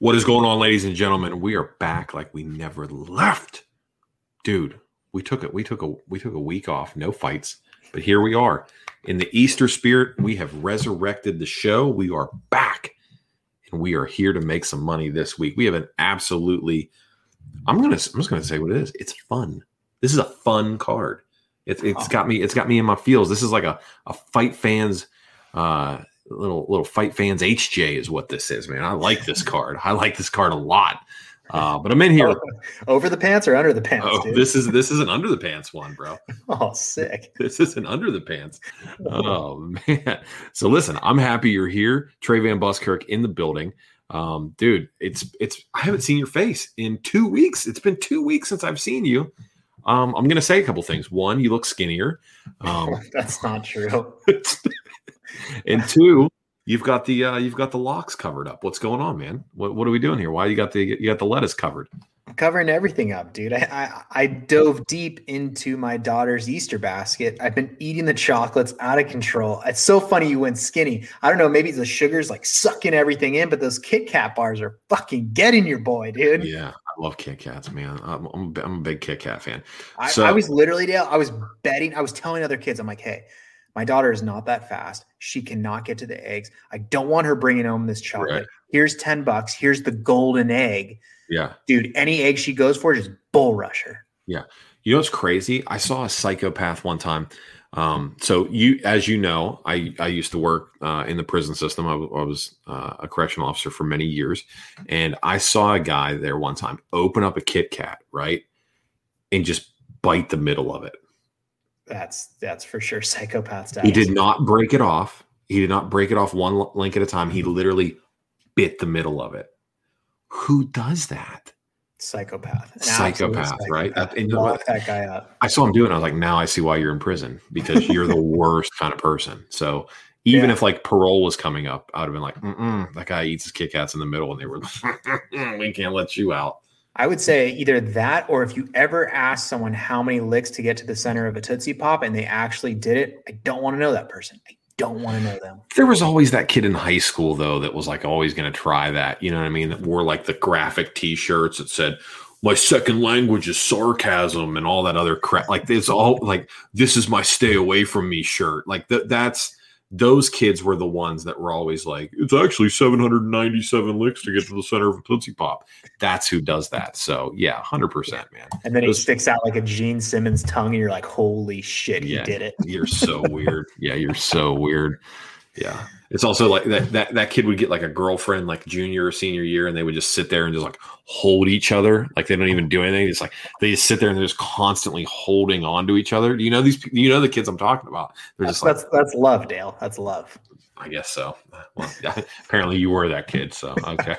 What is going on, ladies and gentlemen? We are back like we never left. Dude, we took it. We took a we took a week off, no fights, but here we are. In the Easter spirit, we have resurrected the show. We are back and we are here to make some money this week. We have an absolutely I'm gonna I'm just gonna say what it is. It's fun. This is a fun card. It's it's got me, it's got me in my feels. This is like a, a fight fans uh little little fight fans HJ is what this is, man. I like this card. I like this card a lot. Uh, but I'm in here over the pants or under the pants. Oh, this is this is an under the pants one, bro. oh, sick. This is an under the pants. Oh man. So listen, I'm happy you're here, Trey Van Buskirk in the building. Um, dude, it's it's I haven't seen your face in two weeks. It's been two weeks since I've seen you. Um, I'm gonna say a couple things. One, you look skinnier. Um, That's not true. And two, you've got the uh, you've got the locks covered up. What's going on, man? What what are we doing here? Why you got the you got the lettuce covered? I'm covering everything up, dude. I, I, I dove deep into my daughter's Easter basket. I've been eating the chocolates out of control. It's so funny you went skinny. I don't know, maybe the sugar's like sucking everything in, but those Kit Kat bars are fucking getting your boy, dude. Yeah, I love Kit Kats, man. I'm, I'm, a, I'm a big Kit Kat fan. So, I, I was literally, Dale, I was betting, I was telling other kids, I'm like, hey, my daughter is not that fast. She cannot get to the eggs. I don't want her bringing home this chocolate. Right. Here's 10 bucks. Here's the golden egg. Yeah. Dude, any egg she goes for, just bull rush her. Yeah. You know what's crazy? I saw a psychopath one time. Um, so you, as you know, I, I used to work uh, in the prison system. I was uh, a correctional officer for many years, and I saw a guy there one time open up a Kit Kat, right, and just bite the middle of it that's that's for sure psychopath status. He did not break it off. He did not break it off one link at a time. He literally bit the middle of it. Who does that? Psychopath. An psychopath, psychopath, right? Lock that guy up. I saw him do it. I was like, now I see why you're in prison because you're the worst kind of person. So even yeah. if like parole was coming up, I would have been like, that guy eats his Kit Kats in the middle, and they were, like, we can't let you out. I would say either that or if you ever ask someone how many licks to get to the center of a Tootsie Pop and they actually did it, I don't want to know that person. I don't want to know them. There was always that kid in high school though that was like always going to try that. You know what I mean? That wore like the graphic T-shirts that said my second language is sarcasm and all that other crap. Like it's all like this is my stay away from me shirt. Like that. That's those kids were the ones that were always like, it's actually 797 licks to get to the center of a Tootsie Pop. That's who does that. So, yeah, 100%, man. And then he sticks out like a Gene Simmons tongue, and you're like, holy shit, he did it. you're so weird. Yeah, you're so weird. Yeah. It's also like that, that that kid would get like a girlfriend like junior or senior year and they would just sit there and just like hold each other. Like they don't even do anything. It's like they just sit there and they're just constantly holding on to each other. Do you know these you know the kids I'm talking about? They're just that's that's love, Dale. That's love. I guess so. Well, apparently you were that kid. So okay.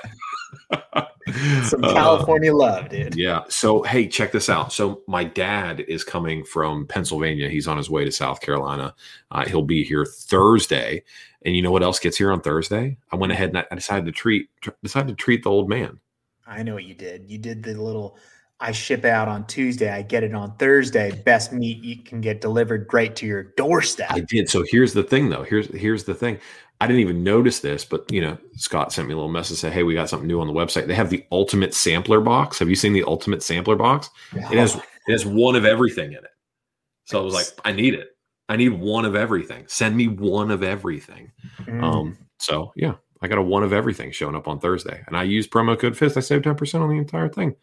Some uh, California uh, love, dude. Yeah. So, hey, check this out. So, my dad is coming from Pennsylvania. He's on his way to South Carolina. Uh, he'll be here Thursday. And you know what else gets here on Thursday? I went ahead and I decided to treat decided to treat the old man. I know what you did. You did the little I ship out on Tuesday, I get it on Thursday. Best meat you can get delivered right to your doorstep. I did. So here's the thing though. Here's here's the thing. I didn't even notice this, but you know, Scott sent me a little message say, "Hey, we got something new on the website. They have the ultimate sampler box. Have you seen the ultimate sampler box? It has it has one of everything in it." So I was like, "I need it. I need one of everything. Send me one of everything." Mm. Um, so yeah, I got a one of everything showing up on Thursday, and I use promo code FIST. I saved ten percent on the entire thing.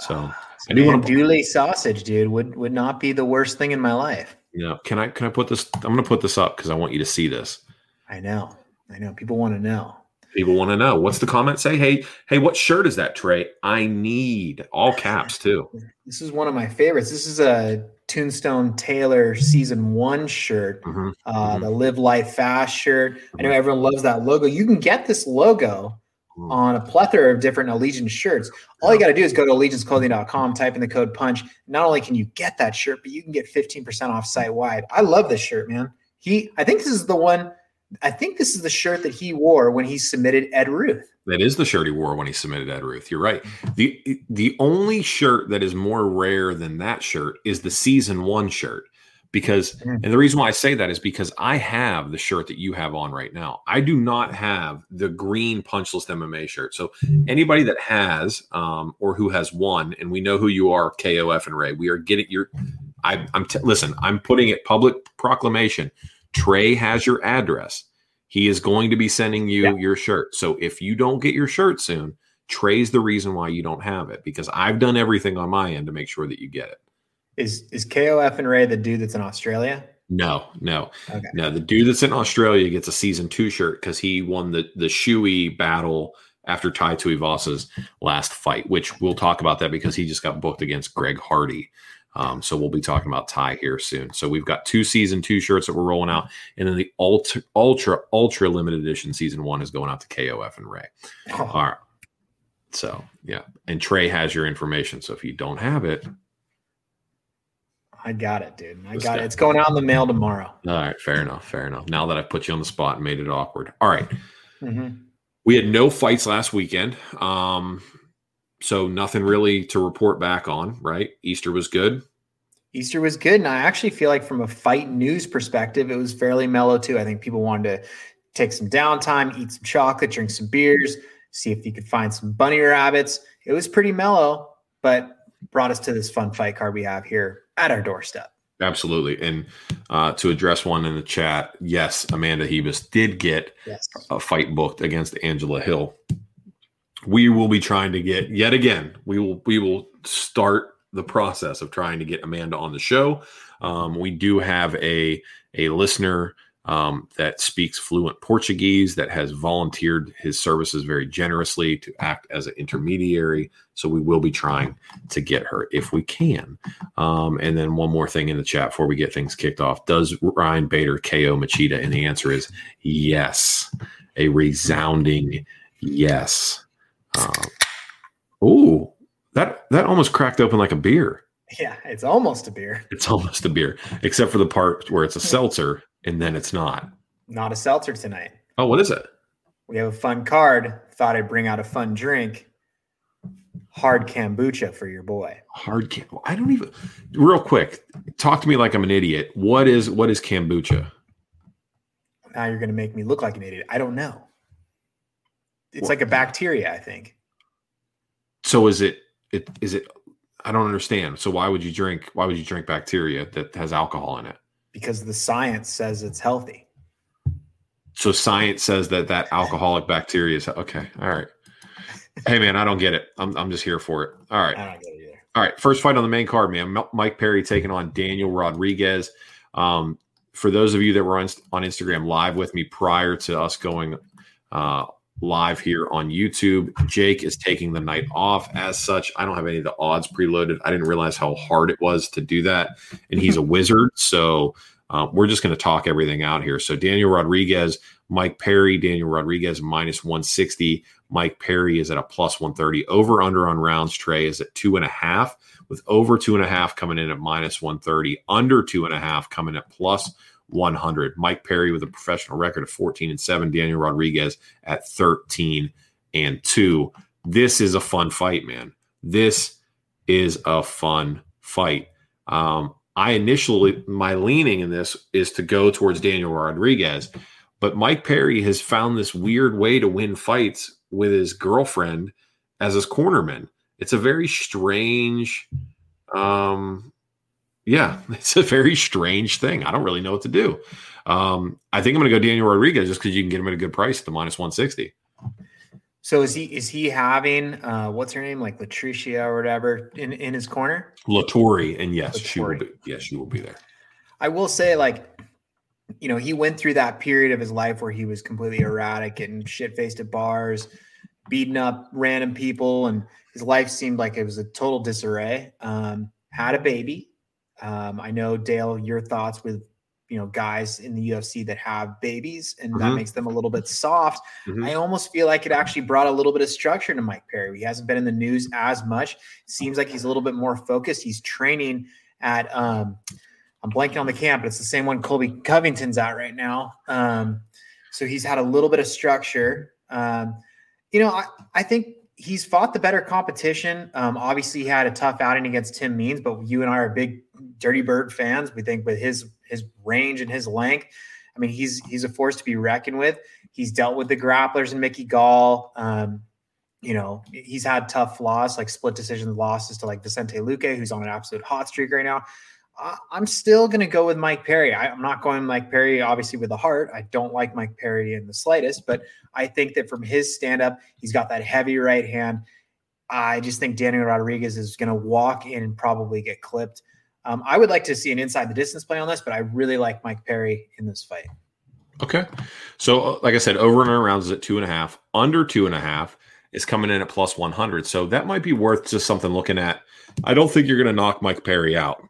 So uh, I do want to sausage, dude. Would would not be the worst thing in my life. Yeah. Can I can I put this? I'm going to put this up because I want you to see this. I know. I know. People want to know. People want to know. What's the comment say? Hey, hey, what shirt is that, Trey? I need all caps too. This is one of my favorites. This is a Tombstone Taylor season one shirt, mm-hmm. Uh, mm-hmm. the Live Life Fast shirt. I know everyone loves that logo. You can get this logo on a plethora of different Allegiance shirts. All you got to do is go to allegianceclothing.com, type in the code punch. Not only can you get that shirt, but you can get 15% off site wide. I love this shirt, man. He, I think this is the one, I think this is the shirt that he wore when he submitted Ed Ruth. That is the shirt he wore when he submitted Ed Ruth. You're right. The the only shirt that is more rare than that shirt is the season one shirt. Because Mm. and the reason why I say that is because I have the shirt that you have on right now. I do not have the green Punch List MMA shirt. So anybody that has um, or who has one, and we know who you are, KOF and Ray, we are getting your. I, I'm t- listen. I'm putting it public proclamation. Trey has your address. He is going to be sending you Yeah. your shirt. So if you don't get your shirt soon, Trey's the reason why you don't have it because I've done everything on my end to make sure that you get it. Is is KOF and Ray the dude that's in Australia? No, no, Okay. no. The dude that's in Australia gets a season two shirt because he won the the shoey battle after Tai Tuivasa's last fight, which we'll talk about that because he just got booked against Greg Hardy. Um, so we'll be talking about Tai here soon. So we've got two season two shirts that we're rolling out, and then the ultra ultra ultra limited edition season one is going out to KOF and Ray. All right. So yeah, and Trey has your information. So if you don't have it, I got it, dude. I got it. It's going out in the mail tomorrow. all right, fair enough, fair enough. Now that I've put you on the spot and made it awkward. All right. Mhm. We had no fights last weekend. Um, so nothing really to report back on, right? Easter was good. Easter was good, and I actually feel like from a fight news perspective, it was fairly mellow too. I think people wanted to take some downtime, eat some chocolate, drink some beers, see if you could find some bunny rabbits. It was pretty mellow, but brought us to this fun fight card we have here at our doorstep. Absolutely. And uh, to address one in the chat, yes, Amanda Hebus did get Yes. a fight booked against Angela Hill. We will be trying to get yet again. We will we will start the process of trying to get Amanda on the show. Um, we do have a a listener um, that speaks fluent Portuguese that has volunteered his services very generously to act as an intermediary. So we will be trying to get her if we can. Um, and then one more thing in the chat before we get things kicked off: Does Ryan Bader KO Machida? And the answer is yes, a resounding yes. Oh, that that almost cracked open like a beer. Yeah, it's almost a beer, It's almost a beer, except for the part where it's a hmm. seltzer and then it's not. not a seltzer tonight. Oh, what is it? We have a fun card. Thought I'd bring out a fun drink. Hard kombucha for your boy. Hard can. I don't even. Real quick, talk to me like I'm an idiot. What is what is kombucha? Now you're going to make me look like an idiot. I don't know. It's like a bacteria, I think. So is it? It is it? I don't understand. So why would you drink? Why would you drink bacteria that has alcohol in it? because the science says it's healthy. So science says that that alcoholic bacteria is okay. All right. Hey man, I don't get it. I'm I'm just here for it. All right. I don't get it either. All right, first fight on the main card, man. Mike Perry taking on Daniel Rodriguez. Um, for those of you that were on, on Instagram live with me prior to us going uh, live here on YouTube, Jake is taking the night off. As such, I don't have any of the odds preloaded. I didn't realize how hard it was to do that, and he's a wizard. So uh, we're just going to talk everything out here. So Daniel Rodriguez, Mike Perry, Daniel Rodriguez minus 160. Mike Perry is at a plus 130. Over under on rounds Trey is at two and a half, with over two and a half coming in at minus 130, under two and a half coming at plus 100. Mike Perry with a professional record of 14 and 7. Daniel Rodriguez at 13 and 2. This is a fun fight, man. This is a fun fight. Um, I initially, my leaning in this is to go towards Daniel Rodriguez, but Mike Perry has found this weird way to win fights with his girlfriend as his cornerman. It's a very strange, um, yeah, it's a very strange thing. I don't really know what to do. Um, I think I'm going to go Daniel Rodriguez just because you can get him at a good price at the minus 160. So is he is he having uh what's her name like Latricia or whatever in in his corner? Latory, and yes, she will be. Yes, she will be there. I will say like you know, he went through that period of his life where he was completely erratic, getting shit faced at bars, beating up random people, and his life seemed like it was a total disarray. Um, had a baby. Um, I know Dale, your thoughts with you know guys in the UFC that have babies, and that Mhm. makes them a little bit soft. Mhm. I almost feel like it actually brought a little bit of structure to Mike Perry. He hasn't been in the news as much. Seems like he's a little bit more focused. He's training at um, I'm blanking on the camp, but it's the same one Colby Covington's at right now. Um, so he's had a little bit of structure. Um, you know, I, I think he's fought the better competition. Um, obviously, he had a tough outing against Tim Means, but you and I are big Dirty Bird fans. We think with his his range and his length, I mean, he's he's a force to be reckoned with. He's dealt with the grapplers and Mickey Gall. Um, you know, he's had tough loss, like split decision losses to like Vicente Luque, who's on an absolute hot streak right now. I- I'm still going to go with Mike Perry. I, I'm not going Mike Perry, obviously, with the heart. I don't like Mike Perry in the slightest, but I think that from his stand up, he's got that heavy right hand. I just think Daniel Rodriguez is going to walk in and probably get clipped. Um, I would like to see an inside the distance play on this, but I really like Mike Perry in this fight. Okay. So, uh, like I said, over and around is at two and a half. Under two and a half is coming in at plus 100. So, that might be worth just something looking at. I don't think you're going to knock Mike Perry out.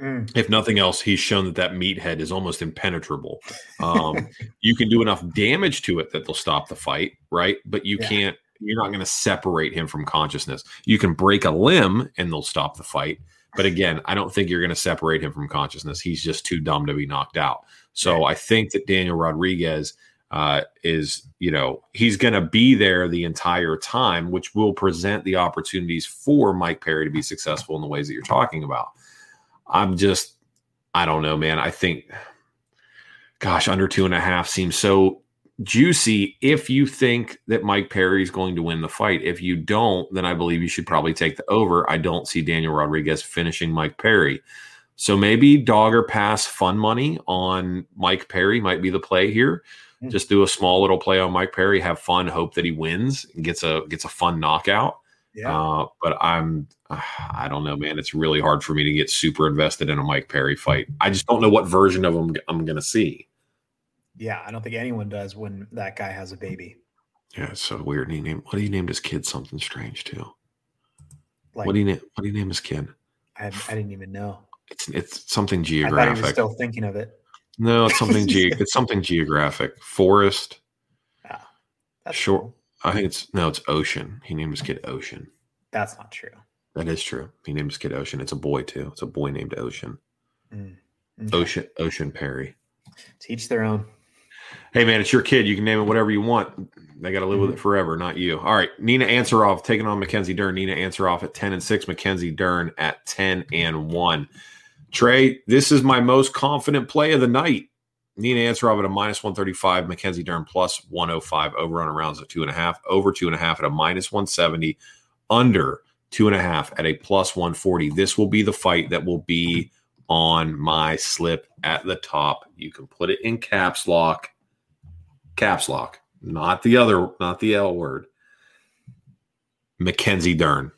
Mm. If nothing else, he's shown that that meathead is almost impenetrable. Um, you can do enough damage to it that they'll stop the fight, right? But you Yeah. can't, you're not going to separate him from consciousness. You can break a limb and they'll stop the fight. But again, I don't think you're going to separate him from consciousness. He's just too dumb to be knocked out. So I think that Daniel Rodriguez uh, is, you know, he's going to be there the entire time, which will present the opportunities for Mike Perry to be successful in the ways that you're talking about. I'm just, I don't know, man. I think, gosh, under two and a half seems so juicy if you think that Mike Perry is going to win the fight. If you don't, then I believe you should probably take the over. I don't see Daniel Rodriguez finishing Mike Perry. So maybe dog or pass fun money on Mike Perry might be the play here. Mm. Just do a small little play on Mike Perry, have fun, hope that he wins and gets a gets a fun knockout. Yeah. Uh, but I'm, I don't know, man. It's really hard for me to get super invested in a Mike Perry fight. I just don't know what version of him I'm going to see. yeah. I don't think anyone does when that guy has a baby. Yeah, it's so weird. He named what do you name his kid something strange too? Like, what do you name what do you name his kid? I, I didn't even know. It's it's something I thought was geographic. still thinking of it. no, it's something ge- it's something geographic. Forest. That's Sure. cool. I think it's no, it's Ocean. He named his kid Ocean. That's not true. That is true. He named his kid Ocean. It's a boy too. It's a boy named Ocean. Mm. Okay. Ocean Ocean Perry. Teach their own. Hey man, it's your kid. You can name it whatever you want. They got to live with it forever, not you. All right, Nina Ansaroff taking on Mackenzie Dern. Nina Ansaroff at ten and six. Mackenzie Dern at ten and one. Trey, this is my most confident play of the night. Nina Ansaroff at a minus one thirty five. Mackenzie Dern plus one hundred five. Over on a rounds of two and a half. Over two and a half at a minus one seventy. Under two and a half at a plus one forty. This will be the fight that will be on my slip at the top. You can put it in caps lock caps lock, not the other, not the L word. Mackenzie Dern.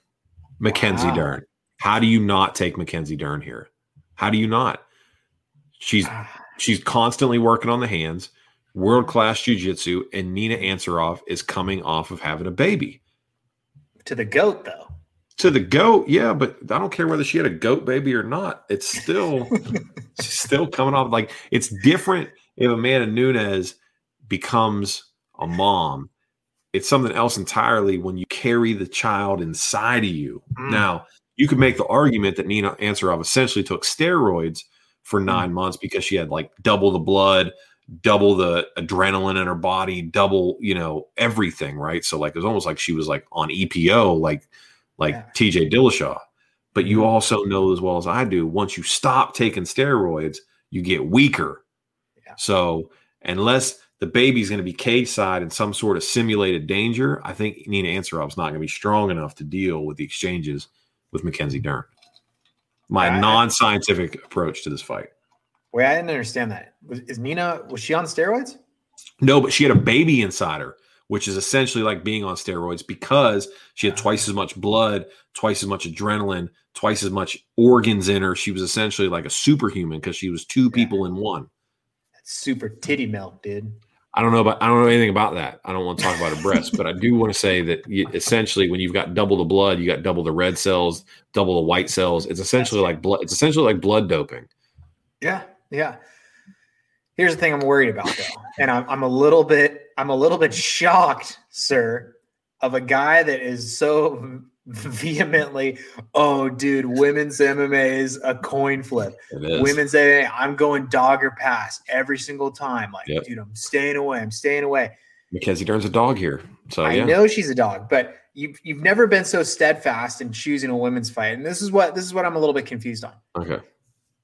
Mackenzie Wow. Dern. How do you not take Mackenzie Dern here? How do you not? She's Ah, she's constantly working on the hands, world class jujitsu, and Nina Ansaroff is coming off of having a baby. to the goat though. To the goat, yeah, but I don't care whether she had a goat baby or not. It's still she's still coming off like it's different if Amanda Nunes becomes a mom. It's something else entirely when you carry the child inside of you. Mm. Now, you could make the argument that Nina Ansaroff essentially took steroids for nine months because she had like double the blood, double the adrenaline in her body, double, you know, everything, right? So like it was almost like she was like on EPO, like like Yeah. TJ Dillashaw. But you Mhm. also know as well as I do, once you stop taking steroids, you get weaker. Yeah. So unless the baby's going to be cage side in some sort of simulated danger, I think Nina Ansaroff's not going to be strong enough to deal with the exchanges with Mackenzie Dern. My Yeah, I- non-scientific approach to this fight. Wait, I didn't understand that. Was, is Nina was she on steroids? No, but she had a baby inside her, which is essentially like being on steroids because she had Ah. twice as much blood, twice as much adrenaline, twice as much organs in her. She was essentially like a superhuman because she was two Yeah. people in one. That's super titty milk, dude. I don't know about I don't know anything about that. I don't want to talk about her breast, but I do want to say that you, essentially when you've got double the blood, you got double the red cells, double the white cells. It's essentially like blood. It's essentially like blood doping. Yeah, yeah. Here's the thing I'm worried about though, and I'm, I'm a little bit I'm a little bit shocked, sir, of a guy that is so vehemently, oh, dude, women's MMA is a coin flip. Women's MMA, I'm going dog or pass every single time. Like, yep. dude, I'm staying away. I'm staying away. Mackenzie Dern's a dog here. So I yeah. know she's a dog, but you've you've never been so steadfast in choosing a women's fight. And this is what this is what I'm a little bit confused on. Okay.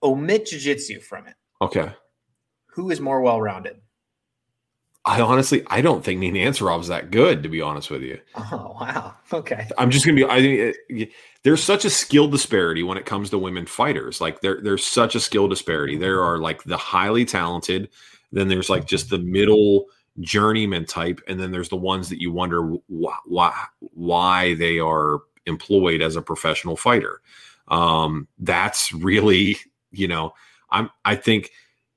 Omit jiu-jitsu from it. Okay. Who is more well-rounded? I honestly, I don't think Nina Ansaroff's that good, to be honest with you. Oh wow, okay. I'm just gonna be. I think it, there's such a skill disparity when it comes to women fighters. Like there, there's such a skill disparity. There are like the highly talented, then there's like just the middle journeyman type, and then there's the ones that you wonder wh- why why they are employed as a professional fighter. Um, that's really, you know, I'm. I think.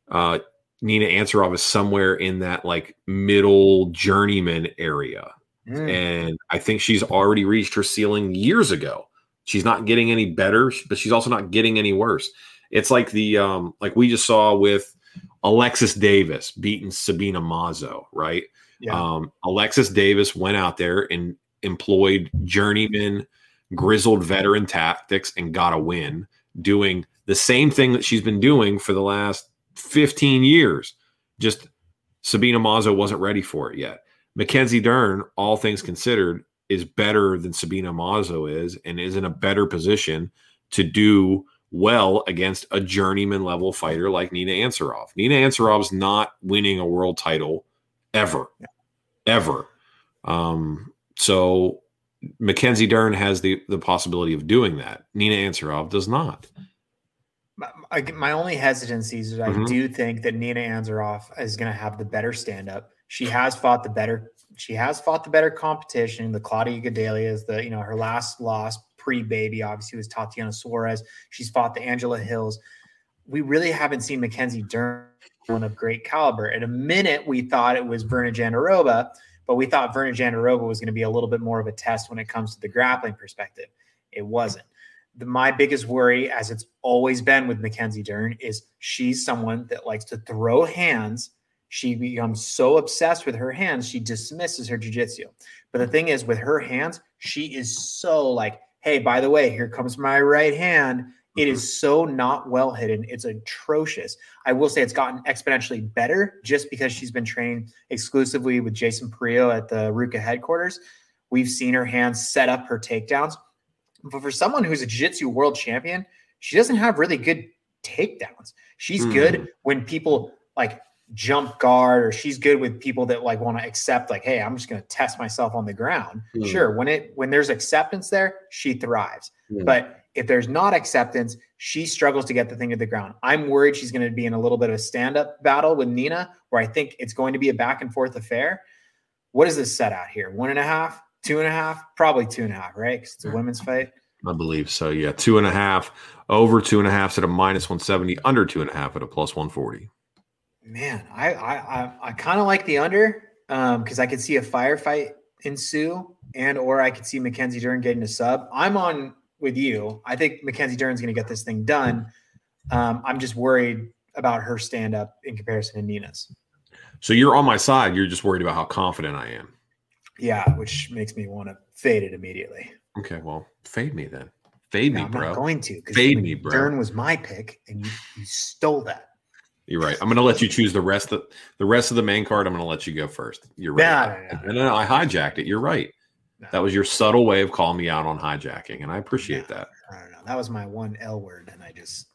Uh, Nina Ansaroff is somewhere in that like middle journeyman area. Mm. And I think she's already reached her ceiling years ago. She's not getting any better, but she's also not getting any worse. It's like the um like we just saw with Alexis Davis beating Sabina Mazo, right? Yeah. Um Alexis Davis went out there and employed journeyman grizzled veteran tactics and got a win doing the same thing that she's been doing for the last 15 years. Just Sabina Mazo wasn't ready for it yet. Mackenzie Dern, all things considered, is better than Sabina Mazo is and is in a better position to do well against a journeyman level fighter like Nina Ansaroff. Nina Ansaroff's not winning a world title ever, ever. Um, so Mackenzie Dern has the the possibility of doing that. Nina Ansaroff does not. I, my only hesitancy is that mm-hmm. I do think that Nina Ansaroff is going to have the better stand up. She has fought the better. She has fought the better competition. The Claudia Gadelha is the you know her last loss pre baby obviously was Tatiana Suarez. She's fought the Angela Hills. We really haven't seen Mackenzie Dern one of great caliber. At a minute, we thought it was Virna Jandiroba, but we thought Virna Jandiroba was going to be a little bit more of a test when it comes to the grappling perspective. It wasn't the, my biggest worry, as it's always been with Mackenzie Dern, is she's someone that likes to throw hands. She becomes so obsessed with her hands, she dismisses her jujitsu. But the thing is, with her hands, she is so like, hey, by the way, here comes my right hand. It is so not well hidden. It's atrocious. I will say it's gotten exponentially better just because she's been trained exclusively with Jason Parillo at the RVCA headquarters. We've seen her hands set up her takedowns but for someone who's a jiu-jitsu world champion, she doesn't have really good takedowns. She's mm. good when people like jump guard or she's good with people that like want to accept like hey i'm just going to test myself on the ground mm. sure when it when there's acceptance there she thrives mm. but if there's not acceptance she struggles to get the thing to the ground i'm worried she's going to be in a little bit of a stand-up battle with nina where i think it's going to be a back and forth affair what is this set out here one and a half two and a half, probably two and a half, right? Because it's a women's fight. I believe so. Yeah, two and a half, over two and a half at a minus one seventy, under two and a half at a plus one forty. Man, I I I, I kind of like the under because um, I could see a firefight ensue, and or I could see Mackenzie Dern getting a sub. I'm on with you. I think Mackenzie Dern's going to get this thing done. Um, I'm just worried about her stand up in comparison to Nina's. So you're on my side. You're just worried about how confident I am. Yeah, which makes me want to fade it immediately. Okay, well, fade me then. Fade no, me, I'm bro. Not going to. Fade me, bro. Dern was my pick, and you, you stole that. You're right. I'm going to let you choose the rest of the rest of the main card. I'm going to let you go first. You're right. No, no, no, no I hijacked it. You're right. That was your subtle way of calling me out on hijacking, and I appreciate that. I don't know. That was my one L word, and I just,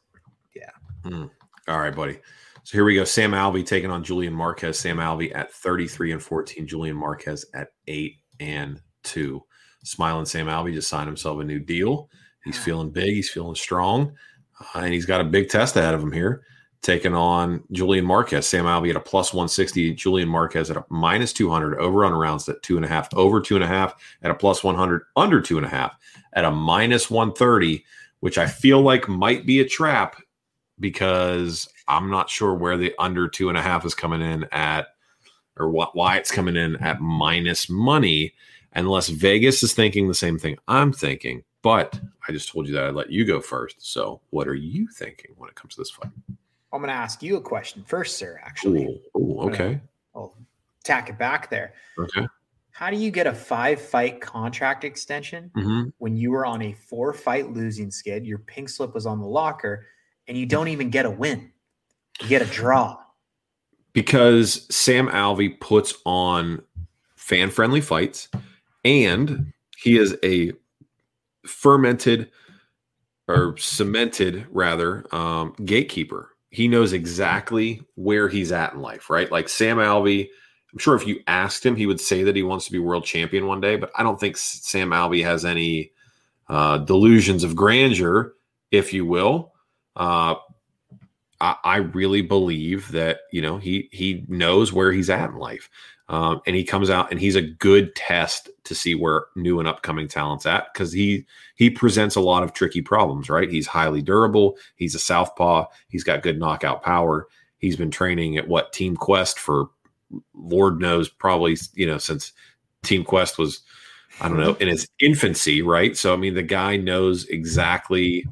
yeah. Mm. All right, buddy. So here we go. Sam Alvey taking on Julian Marquez. Sam Alvey at 33 and 14. Julian Marquez at 8 and 2. Smiling Sam Alvey just signed himself a new deal. He's feeling big. He's feeling strong. Uh, and he's got a big test ahead of him here, taking on Julian Marquez. Sam Alvey at a plus 160. Julian Marquez at a minus 200. Over on rounds at two and a half. Over two and a half at a plus 100. Under two and a half at a minus 130, which I feel like might be a trap because I'm not sure where the under two and a half is coming in at, or what why it's coming in at minus money, unless Vegas is thinking the same thing I'm thinking. But I just told you that I'd let you go first. So what are you thinking when it comes to this fight? I'm going to ask you a question first, sir. Actually, Ooh, ooh, okay. I'll tack it back there. Okay. How do you get a five fight contract extension hmm when you were on a four fight losing skid? Your pink slip was on the locker, and you don't even get a win. Get a draw. Because Sam Alvey puts on fan friendly fights and he is a fermented or cemented rather um, gatekeeper. He knows exactly where he's at in life, right? Like Sam Alvey, I'm sure if you asked him, he would say that he wants to be world champion one day, but I don't think Sam Alvey has any uh, delusions of grandeur, if you will. Uh, I, I really believe that you know he he knows where he's at in life, um, and he comes out and he's a good test to see where new and upcoming talents at because he he presents a lot of tricky problems. Right, he's highly durable. He's a southpaw. He's got good knockout power. He's been training at what Team Quest for, Lord knows, probably you know since Team Quest was, I don't know, in its infancy. Right, so I mean the guy knows exactly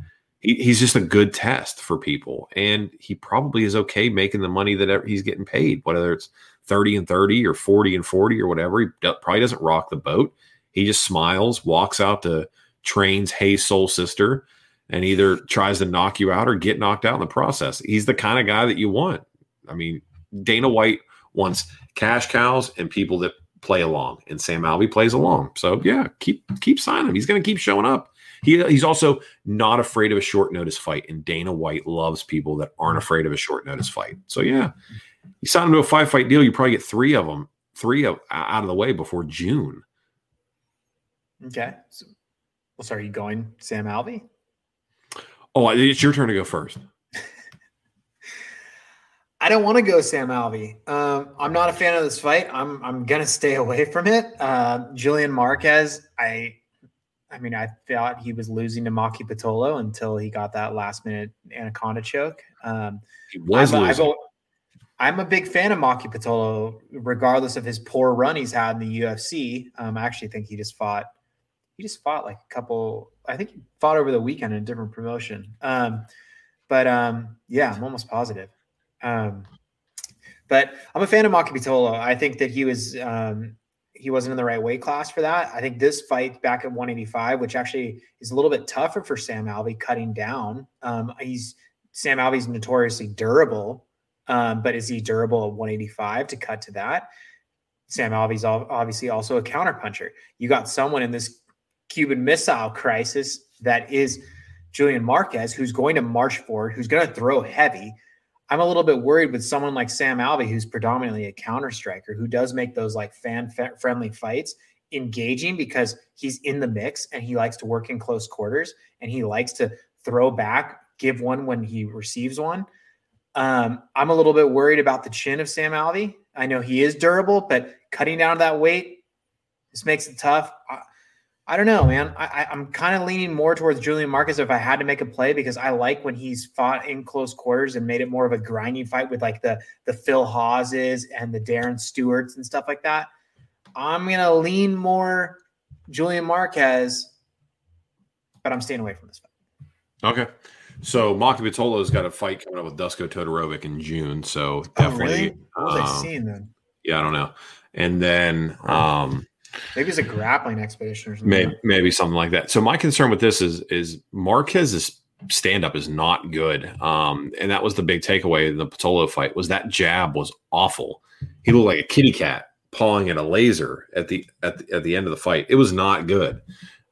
he, he's just a good test for people and he probably is okay making the money that he's getting paid whether it's 30 and 30 or 40 and 40 or whatever he probably doesn't rock the boat. He just smiles walks out to trains hey soul sister and either tries to knock you out or get knocked out in the process. He's the kind of guy that you want. I mean dana white wants cash cows and people that play along and sam alvey plays along. So yeah keep keep signing him. He's going to keep showing up he, he's also not afraid of a short notice fight, and Dana White loves people that aren't afraid of a short notice fight. So yeah, you sign him to a five fight deal, you probably get three of them, three of out of the way before June. Okay. So, well, so are you going Sam Alvey? Oh, it's your turn to go first. I don't want to go Sam Alvey. Um, I'm not a fan of this fight. I'm I'm gonna stay away from it. Uh, Julian Marquez, I, I mean, I thought he was losing to Maki Pitolo until he got that last minute anaconda choke. Um, He was I'm, a- losing. I'm a- I'm a big fan of Maki Pitolo, regardless of his poor run he's had in the UFC. Um, I actually think he just fought. He just fought like a couple. I think he fought over the weekend in a different promotion. Um, but um, yeah, I'm almost positive. Um, but I'm a fan of Maki Pitolo. I think that he was um, he wasn't in the right weight class for that. I think this fight back at 185, which actually is a little bit tougher for Sam Alvey, cutting down. Um, he's Sam Alvey's notoriously durable. Um, but is he durable at 185 to cut to that? Sam Alvey's obviously also a counterpuncher. You got someone in this Cuban Missile crisis that is Julian Marquez, who's going to march forward, who's going to throw heavy. I'm a little bit worried with someone like Sam Alvey, who's predominantly a counter striker, who does make those like fan fa- friendly fights engaging because he's in the mix and he likes to work in close quarters and he likes to throw back, give one when he receives one. Um, I'm a little bit worried about the chin of Sam Alvey. I know he is durable, but cutting down that weight, this makes it tough. I, I don't know, man. I, I, I'm kind of leaning more towards Julian Marquez if I had to make a play because I like when he's fought in close quarters and made it more of a grinding fight with like the the Phil Hawes and the Darren Stewarts and stuff like that. I'm gonna lean more Julian Marquez, but I'm staying away from this fight. Okay. So Maki Pitolo's got a fight coming up with Dusko Todorovic in June. So Oh, definitely, What was I um, seeing then? yeah, I don't know. And then um, Maybe it's a grappling expedition or something. maybe, maybe something like that. So my concern with this is is Marquez's stand up is not good. Um, and that was the big takeaway in the Pitolo fight was that jab was awful. He looked like a kitty cat pawing at a laser at the at the, at the end of the fight. It was not good.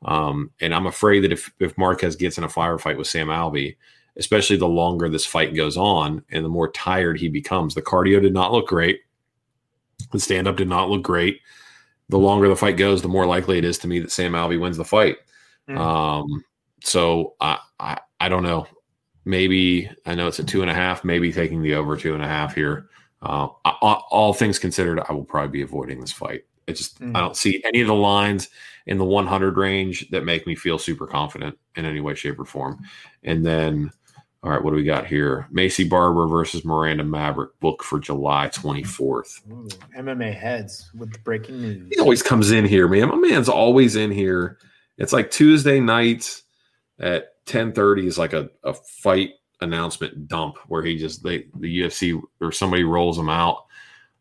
Um, and I'm afraid that if if Marquez gets in a firefight with Sam Alvey, especially the longer this fight goes on and the more tired he becomes, the cardio did not look great. The stand up did not look great. The longer the fight goes, the more likely it is to me that Sam Alvey wins the fight. Mhm. Um, so I, I I don't know. Maybe I know it's a two and a half. Maybe taking the over two and a half here. Uh, I- all, all things considered, I will probably be avoiding this fight. It just Mm. I don't see any of the lines in the 100 range that make me feel super confident in any way, shape, or form. And then, all right, what do we got here? Maycee Barber versus Miranda Maverick book for July 24th. Ooh, MMA heads with the breaking news. He always comes in here, man. My man's always in here. It's like Tuesday nights at 10:30 is like a, a fight announcement dump where he just they the UFC or somebody rolls him out,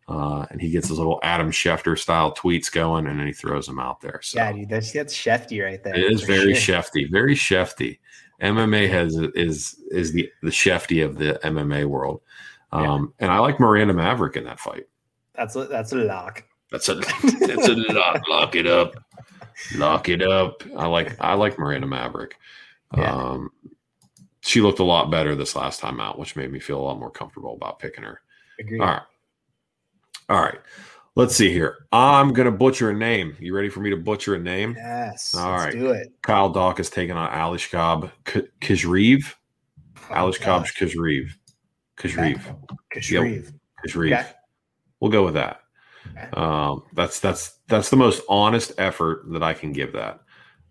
uh, and he gets his little Adam Schefter style tweets going, and then he throws them out there. So Yeah, dude, that's that's Shefty right there. it is very sure. shefty, very shefty. MMA has is is the the shefty of the MMA world, um, and I like Miranda Maverick in that fight. That's a, that's a lock. That's a that's a lock. Lock it up. Lock it up. I like I like Miranda Maverick. Yeah. Um, she looked a lot better this last time out, which made me feel a lot more comfortable about picking her. Agreed. All right. All right. Let's see here. I'm gonna butcher a name. You ready for me to butcher a name? Yes. All let's right. do it. Kyle Dock is taking on Alish Cobb K- Kajreev. Oh, Alish Cobb gosh. Kajreev. Kajreev. Kashreev. Kajreev. Okay. We'll go with that. Okay. Um, that's that's that's the most honest effort that I can give that.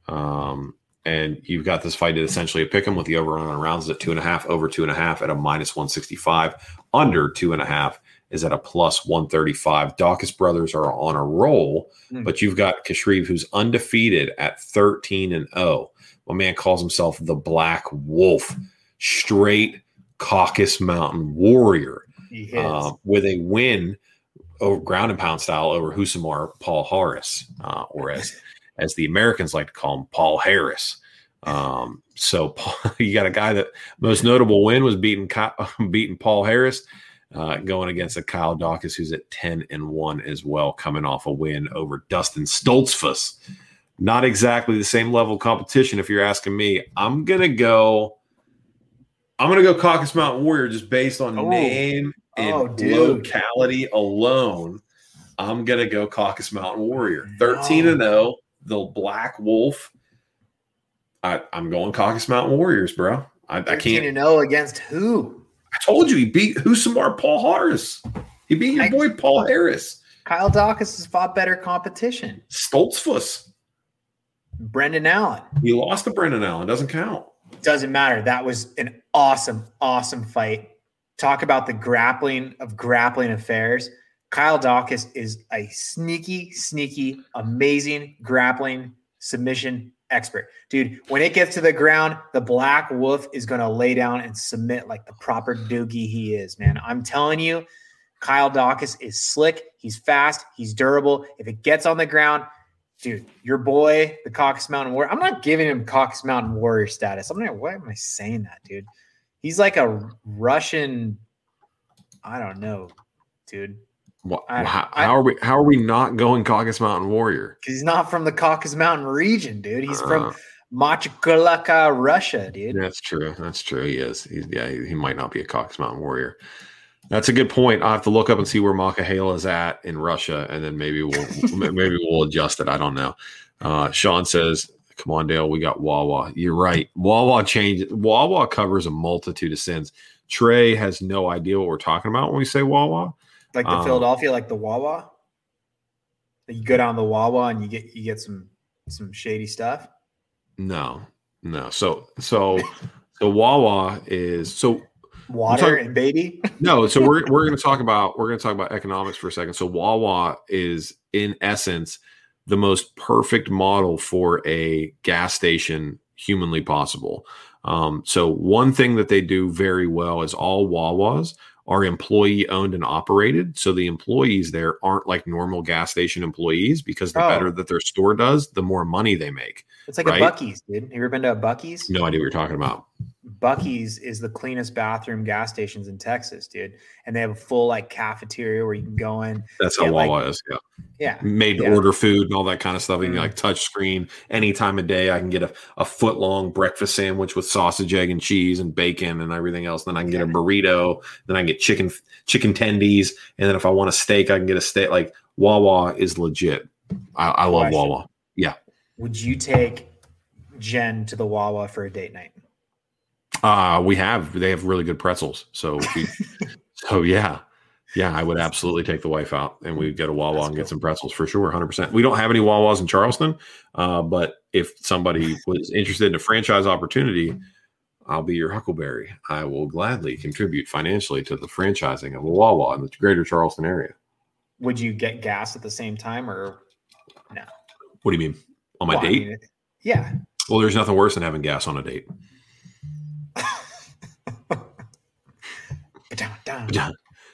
Um, and you've got this fight at essentially a pick 'em with the over on rounds at two and a half, over two and a half at a minus one sixty five, under two and a half is at a plus one thirty five. Daukaus brothers are on a roll, Hmm. but you've got Kashreev who's undefeated at thirteen and zero. My man calls himself the Black Wolf, straight Caucus Mountain Warrior uh, with a win over ground and pound style over Husamar Paul Harris, uh, or as as the Americans like to call him, Paul Harris. Um, so Paul, you got a guy that most notable win was beating beating Paul Harris, uh, going against a Kyle Daukaus who's at ten and one as well, coming off a win over Dustin Stoltzfus. Not exactly the same level of competition, if you're asking me. I'm gonna go. I'm gonna go Caucus Mountain Warrior just based on Oh. name and Oh, locality alone. I'm gonna go Caucus Mountain Warrior. 13 and 0, the Black Wolf. I, I'm going Caucus Mountain Warriors, bro. I, I can't. and 0 against who? I told you he beat Husamar Paul Harris. He beat your I- boy Paul Harris. Kyle Daukaus has fought better competition. Stoltzfus. Brendan Allen. He lost to Brendan Allen. Doesn't count. Doesn't matter. That was an awesome, awesome fight. Talk about the grappling of grappling affairs. Kyle Daukaus is a sneaky, sneaky, amazing grappling submission expert. Dude, when it gets to the ground, the Black Wolf is going to lay down and submit like the proper doogie he is, man. I'm telling you, Kyle Daukaus is slick. He's fast. He's durable. If it gets on the ground, dude, your boy, the Caucasus Mountain Warrior. I'm not giving him Caucasus Mountain Warrior status. I'm not. Why am I saying that, dude? He's like a Russian. I don't know, dude. What, I- how, I- how are we? How are we not going Caucasus Mountain Warrior? Because He's not from the Caucasus Mountain region, dude. He's Uh, from Machikulaka, Russia, dude. That's true. That's true. He is. He's, yeah, he, he might not be a Caucasus Mountain Warrior. That's a good point. I'll have to look up and see where Makahela is at in Russia, and then maybe we'll maybe we'll adjust it. I don't know. Uh, Sean says, "Come on, Dale, we got Wawa." You're right. Wawa changes. Wawa covers a multitude of sins. Trey has no idea what we're talking about when we say Wawa. Like the Um, Philadelphia, like the Wawa. Like you go down the Wawa and you get you get some some shady stuff. No, no. So so so Wawa is so Water talking- and baby. no so we're, we're going to talk about we're going to talk about economics for a second so wawa is in essence the most perfect model for a gas station humanly possible um, so one thing that they do very well is all wawas are employee owned and operated so the employees there aren't like normal gas station employees because the Oh. better that their store does the more money they make It's like Right? a Buc-ee's, dude. Have you ever been to a Buc-ee's? no idea what you're talking about Buc-ee's is the cleanest bathroom gas stations in Texas, dude. And they have a full like cafeteria where you can go in. that's how Yeah, like- wawa is yeah Yeah. made to Yeah. order food and all that kind of stuff. You can Mhm. like touch screen any time of day. I can get a, a foot long breakfast sandwich with sausage, egg, and cheese and bacon and everything else. Then I can get a burrito. Then I can get chicken chicken tendies. And then if I want a steak, I can get a steak. Like Wawa is legit. I, I love Question. Wawa. Yeah. Would you take Jen to the Wawa for a date night? Uh we have they have really good pretzels. So we, so yeah. Yeah, I would absolutely take the wife out and we'd get a Wawa That's and get cool. some pretzels for sure, 100%. We don't have any Wawas in Charleston, uh, but if somebody was interested in a franchise opportunity, I'll be your Huckleberry. I will gladly contribute financially to the franchising of a Wawa in the greater Charleston area. Would you get gas at the same time or no? What do you mean? On my Well, I date? mean, yeah. well, there's nothing worse than having gas on a date.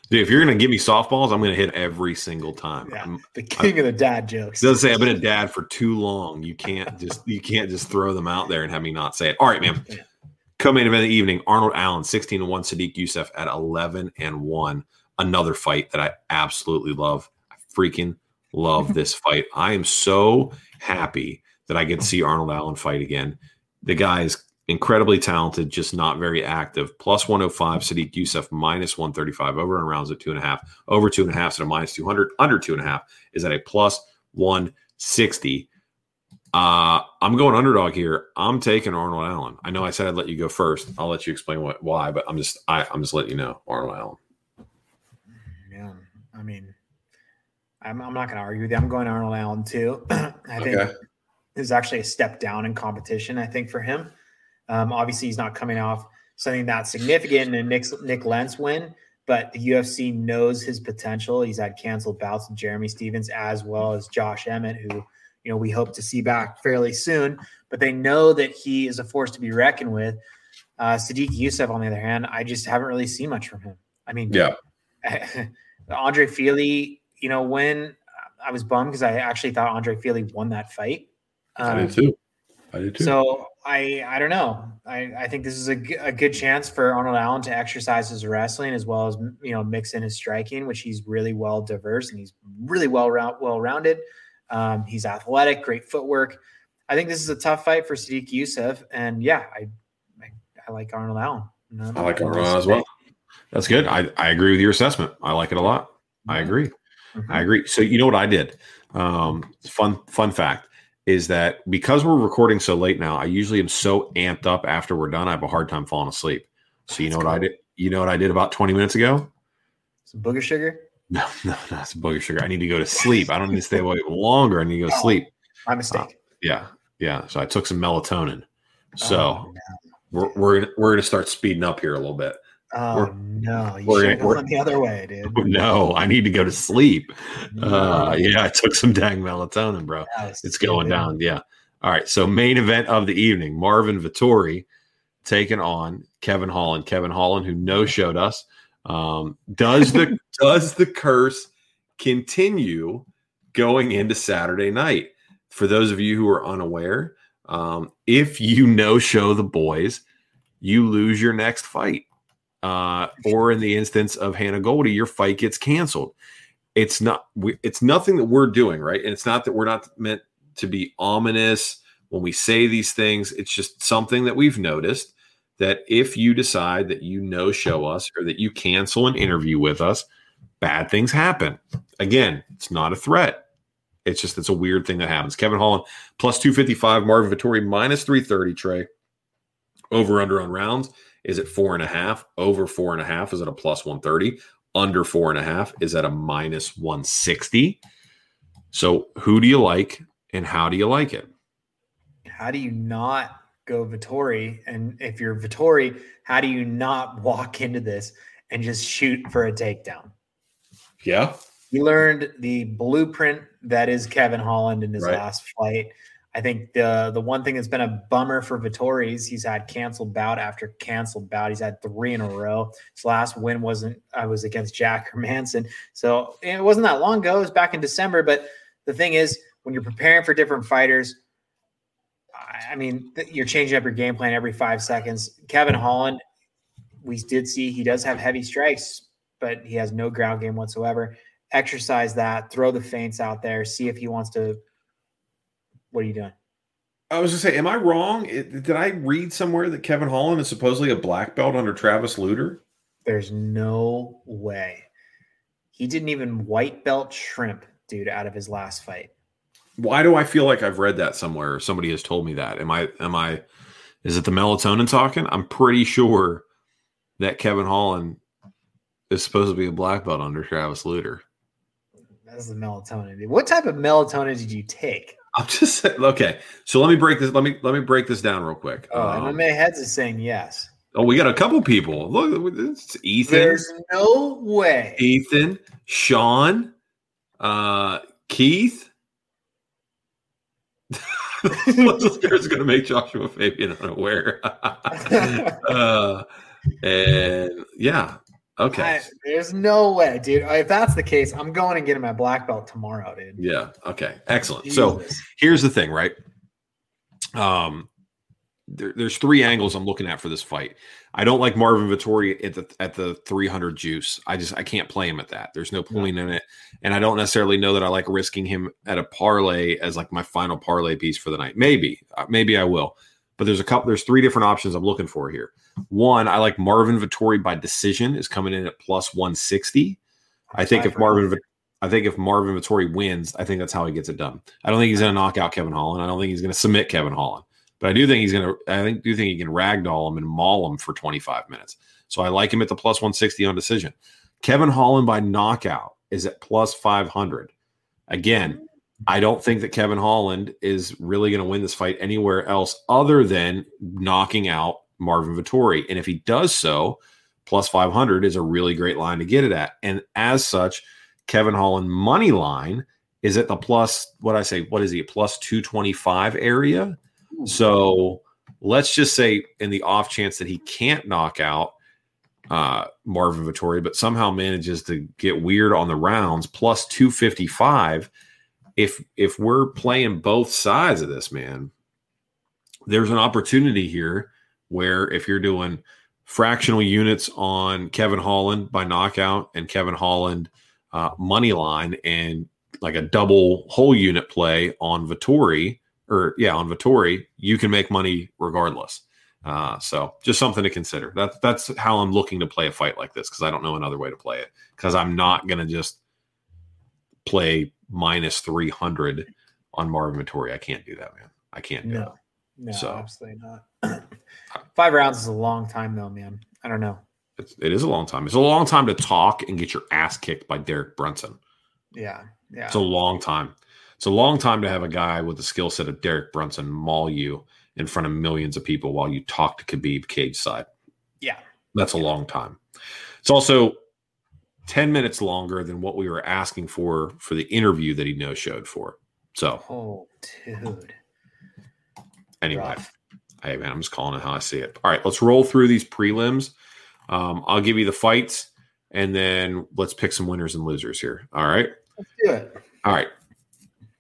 Dude, if you're gonna give me softballs, I'm gonna hit every single time. Yeah, I'm- the king of the dad jokes. Doesn't say I've been a dad for too long. You can't just you can't just throw them out there and have me not say it. All right, man. Co-main event of the evening: Arnold Allen, sixteen and one. Sodiq Yusuff at eleven and one. Another fight that I absolutely love. I freaking love this fight. I am so happy that I get to see Arnold Allen fight again. The guy is incredibly talented, just not very active. Plus 105, Sodiq Yusuff minus 135, over and rounds at two and a half, over two and a half, so minus 200, under two and a half is at a plus 160. Uh, I'm going underdog here. I'm taking Arnold Allen. I know I said I'd let you go first. I'll let you explain what why, but I'm just I, I'm just letting you know Arnold Allen. Yeah, I mean, I'm, I'm not going to argue with you. I'm going Arnold Allen too. I think Okay. this is actually a step down in competition. I think for him, um, obviously he's not coming off something that significant in a Nick Nick Lentz win, but the UFC knows his potential. He's had canceled bouts with Jeremy Stephens as well as Josh Emmett, who you know we hope to see back fairly soon. But they know that he is a force to be reckoned with. Uh, Sodiq Yusuff, on the other hand, I just haven't really seen much from him. I mean, Yeah. Andre Fili, you know, when I was bummed because I actually thought Andre Fili won that fight. I Um, did too. I did too. so I I don't know. I, I think this is a, g- a good chance for Arnold Allen to exercise his wrestling as well as you know mix in his striking, which he's really well diverse and he's really well round well rounded. Um, he's athletic, great footwork. I think this is a tough fight for Sodiq Yusuff, and yeah, I I, I like Arnold Allen. No, I like no Arnold Allen as well. That's good. I, I agree with your assessment. I like it a lot. I agree. Mhm. I agree. So you know what I did? Um, fun fun fact is that because we're recording so late now, I usually am so amped up after we're done, I have a hard time falling asleep. So you know That's what I did? You know what I did about 20 minutes ago? Some booger sugar. No, no, no, it's booger sugar. I need to go to sleep. I don't need to stay awake longer. I need to go Oh. sleep. My mistake. Uh, yeah, yeah. So I took some melatonin. Oh, so Oh, no. we're we're we're gonna start speeding up here a little bit. Oh We're- no, you should have gone the other way, dude. No, I need to go to sleep. Uh, yeah, I took some dang melatonin, bro. It's going down. Yeah. All right. So main event of the evening: Marvin Vettori taking on Kevin Holland. Kevin Holland, who no showed us. Um, does the does the curse continue going into Saturday night? For those of you who are unaware, um, if you no show the boys, you lose your next fight. Uh, or in the instance of Hannah Goldy, your fight gets canceled. It's not. We, it's nothing that we're doing, right? And it's not that we're not meant to be ominous when we say these things. It's just something that we've noticed that if you decide that you no show us or that you cancel an interview with us, bad things happen. Again, it's not a threat. It's just it's a weird thing that happens. Kevin Holland plus 255, Marvin Vettori minus 330, Trey. Over under on rounds is at four and a half. Over four and a half is at a plus 130. Under four and a half is at a minus 160. So who do you like and how do you like it? How do you not go Vettori? And if you're Vettori, how do you not walk into this and just shoot for a takedown? Yeah. He learned the blueprint that is Kevin Holland in his Right. last fight. I think the the one thing that's been a bummer for Vettori is he's had canceled bout after canceled bout. He's had three in a row. His last win wasn't I was against Jack Hermansson. So it wasn't that long ago. It was back in December. But the thing is, when you're preparing for different fighters, I- mean, you're changing up your game plan every five seconds. Kevin Holland, we did see he does have heavy strikes, but he has no ground game whatsoever. Exercise that, throw the feints out there, see if he wants to. What are you doing? I was gonna say, am I wrong? It- did I read somewhere that Kevin Holland is supposedly a black belt under Travis Lutter? There's no way. He didn't even white belt shrimp, dude, out of his last fight. Why do I feel like I've read that somewhere or somebody has told me that? Am I am I is it the melatonin talking? I'm pretty sure that Kevin Holland is supposed to be a black belt under Travis Lutter. That's the melatonin. What type of melatonin did you take? I'm just saying, okay. So let me break this. Let me let me break this down real quick. Oh, Um, MMA heads is saying yes. oh, we got a couple people. Look, it's Ethan, There's no way. Ethan, Sean, uh, Keith. Listeners going to make Joshua Fabian unaware. uh, and yeah, Okay. I, there's no way, dude. If that's the case, I'm going and getting my black belt tomorrow, dude. Yeah. Okay. Excellent. So here's the thing, right? Um, there, there's three angles I'm looking at for this fight. I don't like Marvin Vettori at the at the 300 juice. I just I can't play him at that. There's no point in it, and I don't necessarily know that I like risking him at a parlay as like my final parlay piece for the night. Maybe, uh, maybe I will. But there's a couple. There's three different options I'm looking for here. One, I like Marvin Vettori by decision is coming in at plus 160. I think if Marvin, Vi- I think if Marvin Vettori wins, I think that's how he gets it done. I don't think he's going to knock out Kevin Holland. I don't think he's going to submit Kevin Holland. But I do think he's going to. I think do think he can ragdoll him and maul him for 25 minutes. So I like him at the plus 160 on decision. Kevin Holland by knockout is at plus 500. Again, I don't think that Kevin Holland is really going to win this fight anywhere else other than knocking out Marvin Vettori. And if he does so, plus 500 is a really great line to get it at. And as such, Kevin Holland money line is at the plus, what I say, what is he, plus 225 area? So let's just say, in the off chance that he can't knock out uh, Marvin Vettori, but somehow manages to get weird on the rounds, plus 255. If if we're playing both sides of this, man, there's an opportunity here where if you're doing fractional units on Kevin Holland by knockout and Kevin Holland uh, money line and like a double whole unit play on Vettori or yeah on Vettori, you can make money regardless. Uh, so just something to consider. That's that's how I'm looking to play a fight like this because I don't know another way to play it because I'm not gonna just play minus 300 on Marvin Vettori. I can't do that, man. I can't do. No, no, So- absolutely not. Five rounds is a long time, though, man. I don't know. It's, it is a long time. It's a long time to talk and get your ass kicked by Derek Brunson. Yeah, yeah. It's a long time. It's a long time to have a guy with the skill set of Derek Brunson maul you in front of millions of people while you talk to Khabib cage side. yeah, That's a long time. It's also 10 minutes longer than what we were asking for for the interview that he no showed for. So, oh, dude. anyway, Rough. hey, man, I'm just calling it how I see it. All right, let's roll through these prelims. Um, I'll give you the fights and then let's pick some winners and losers here. All right. Let's do it. All right.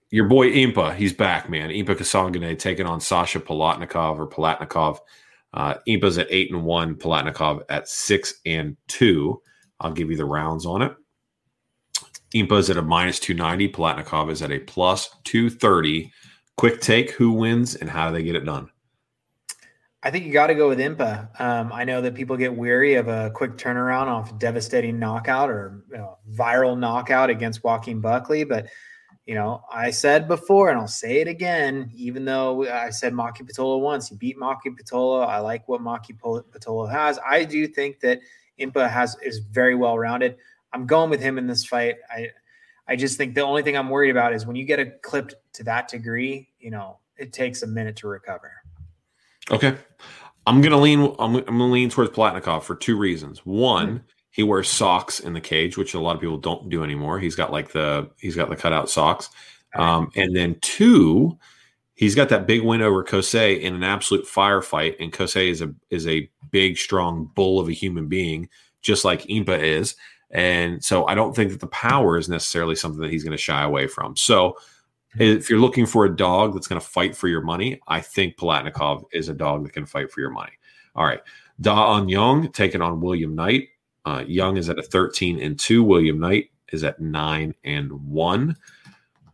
Your boy Impa, he's back, man. Impa Kasanganay taking on Sasha Palatnikov or Palatnikov. Uh, Impa's at eight and one, Palatnikov at six and two. I'll give you the rounds on it. Impa's at a minus 290. Palatnikov is at a plus 230. Quick take who wins and how do they get it done? I think you got to go with Impa. Um, I know that people get weary of a quick turnaround off a devastating knockout or you know, viral knockout against Joaquin Buckley, but you know, I said before, and I'll say it again. Even though I said Maki Pitolo once, he beat Maki Pitolo. I like what Maki Pitolo has. I do think that Impa has is very well rounded. I'm going with him in this fight. I, I just think the only thing I'm worried about is when you get a clipped to that degree, you know, it takes a minute to recover. Okay. I'm gonna lean. I'm, I'm gonna lean towards Platnikov for two reasons. One, he wears socks in the cage, which a lot of people don't do anymore. He's got like the he's got the cutout socks. Um, and then two, he's got that big win over Cosce in an absolute firefight. And Cosce is a is a big, strong bull of a human being, just like Impa is. And so I don't think that the power is necessarily something that he's going to shy away from. So if you're looking for a dog that's going to fight for your money, I think Palatnikov is a dog that can fight for your money. All right. Da Un Jung taking on William Knight. Uh, Jung is at a 13 and 2. William Knight is at 9 and 1.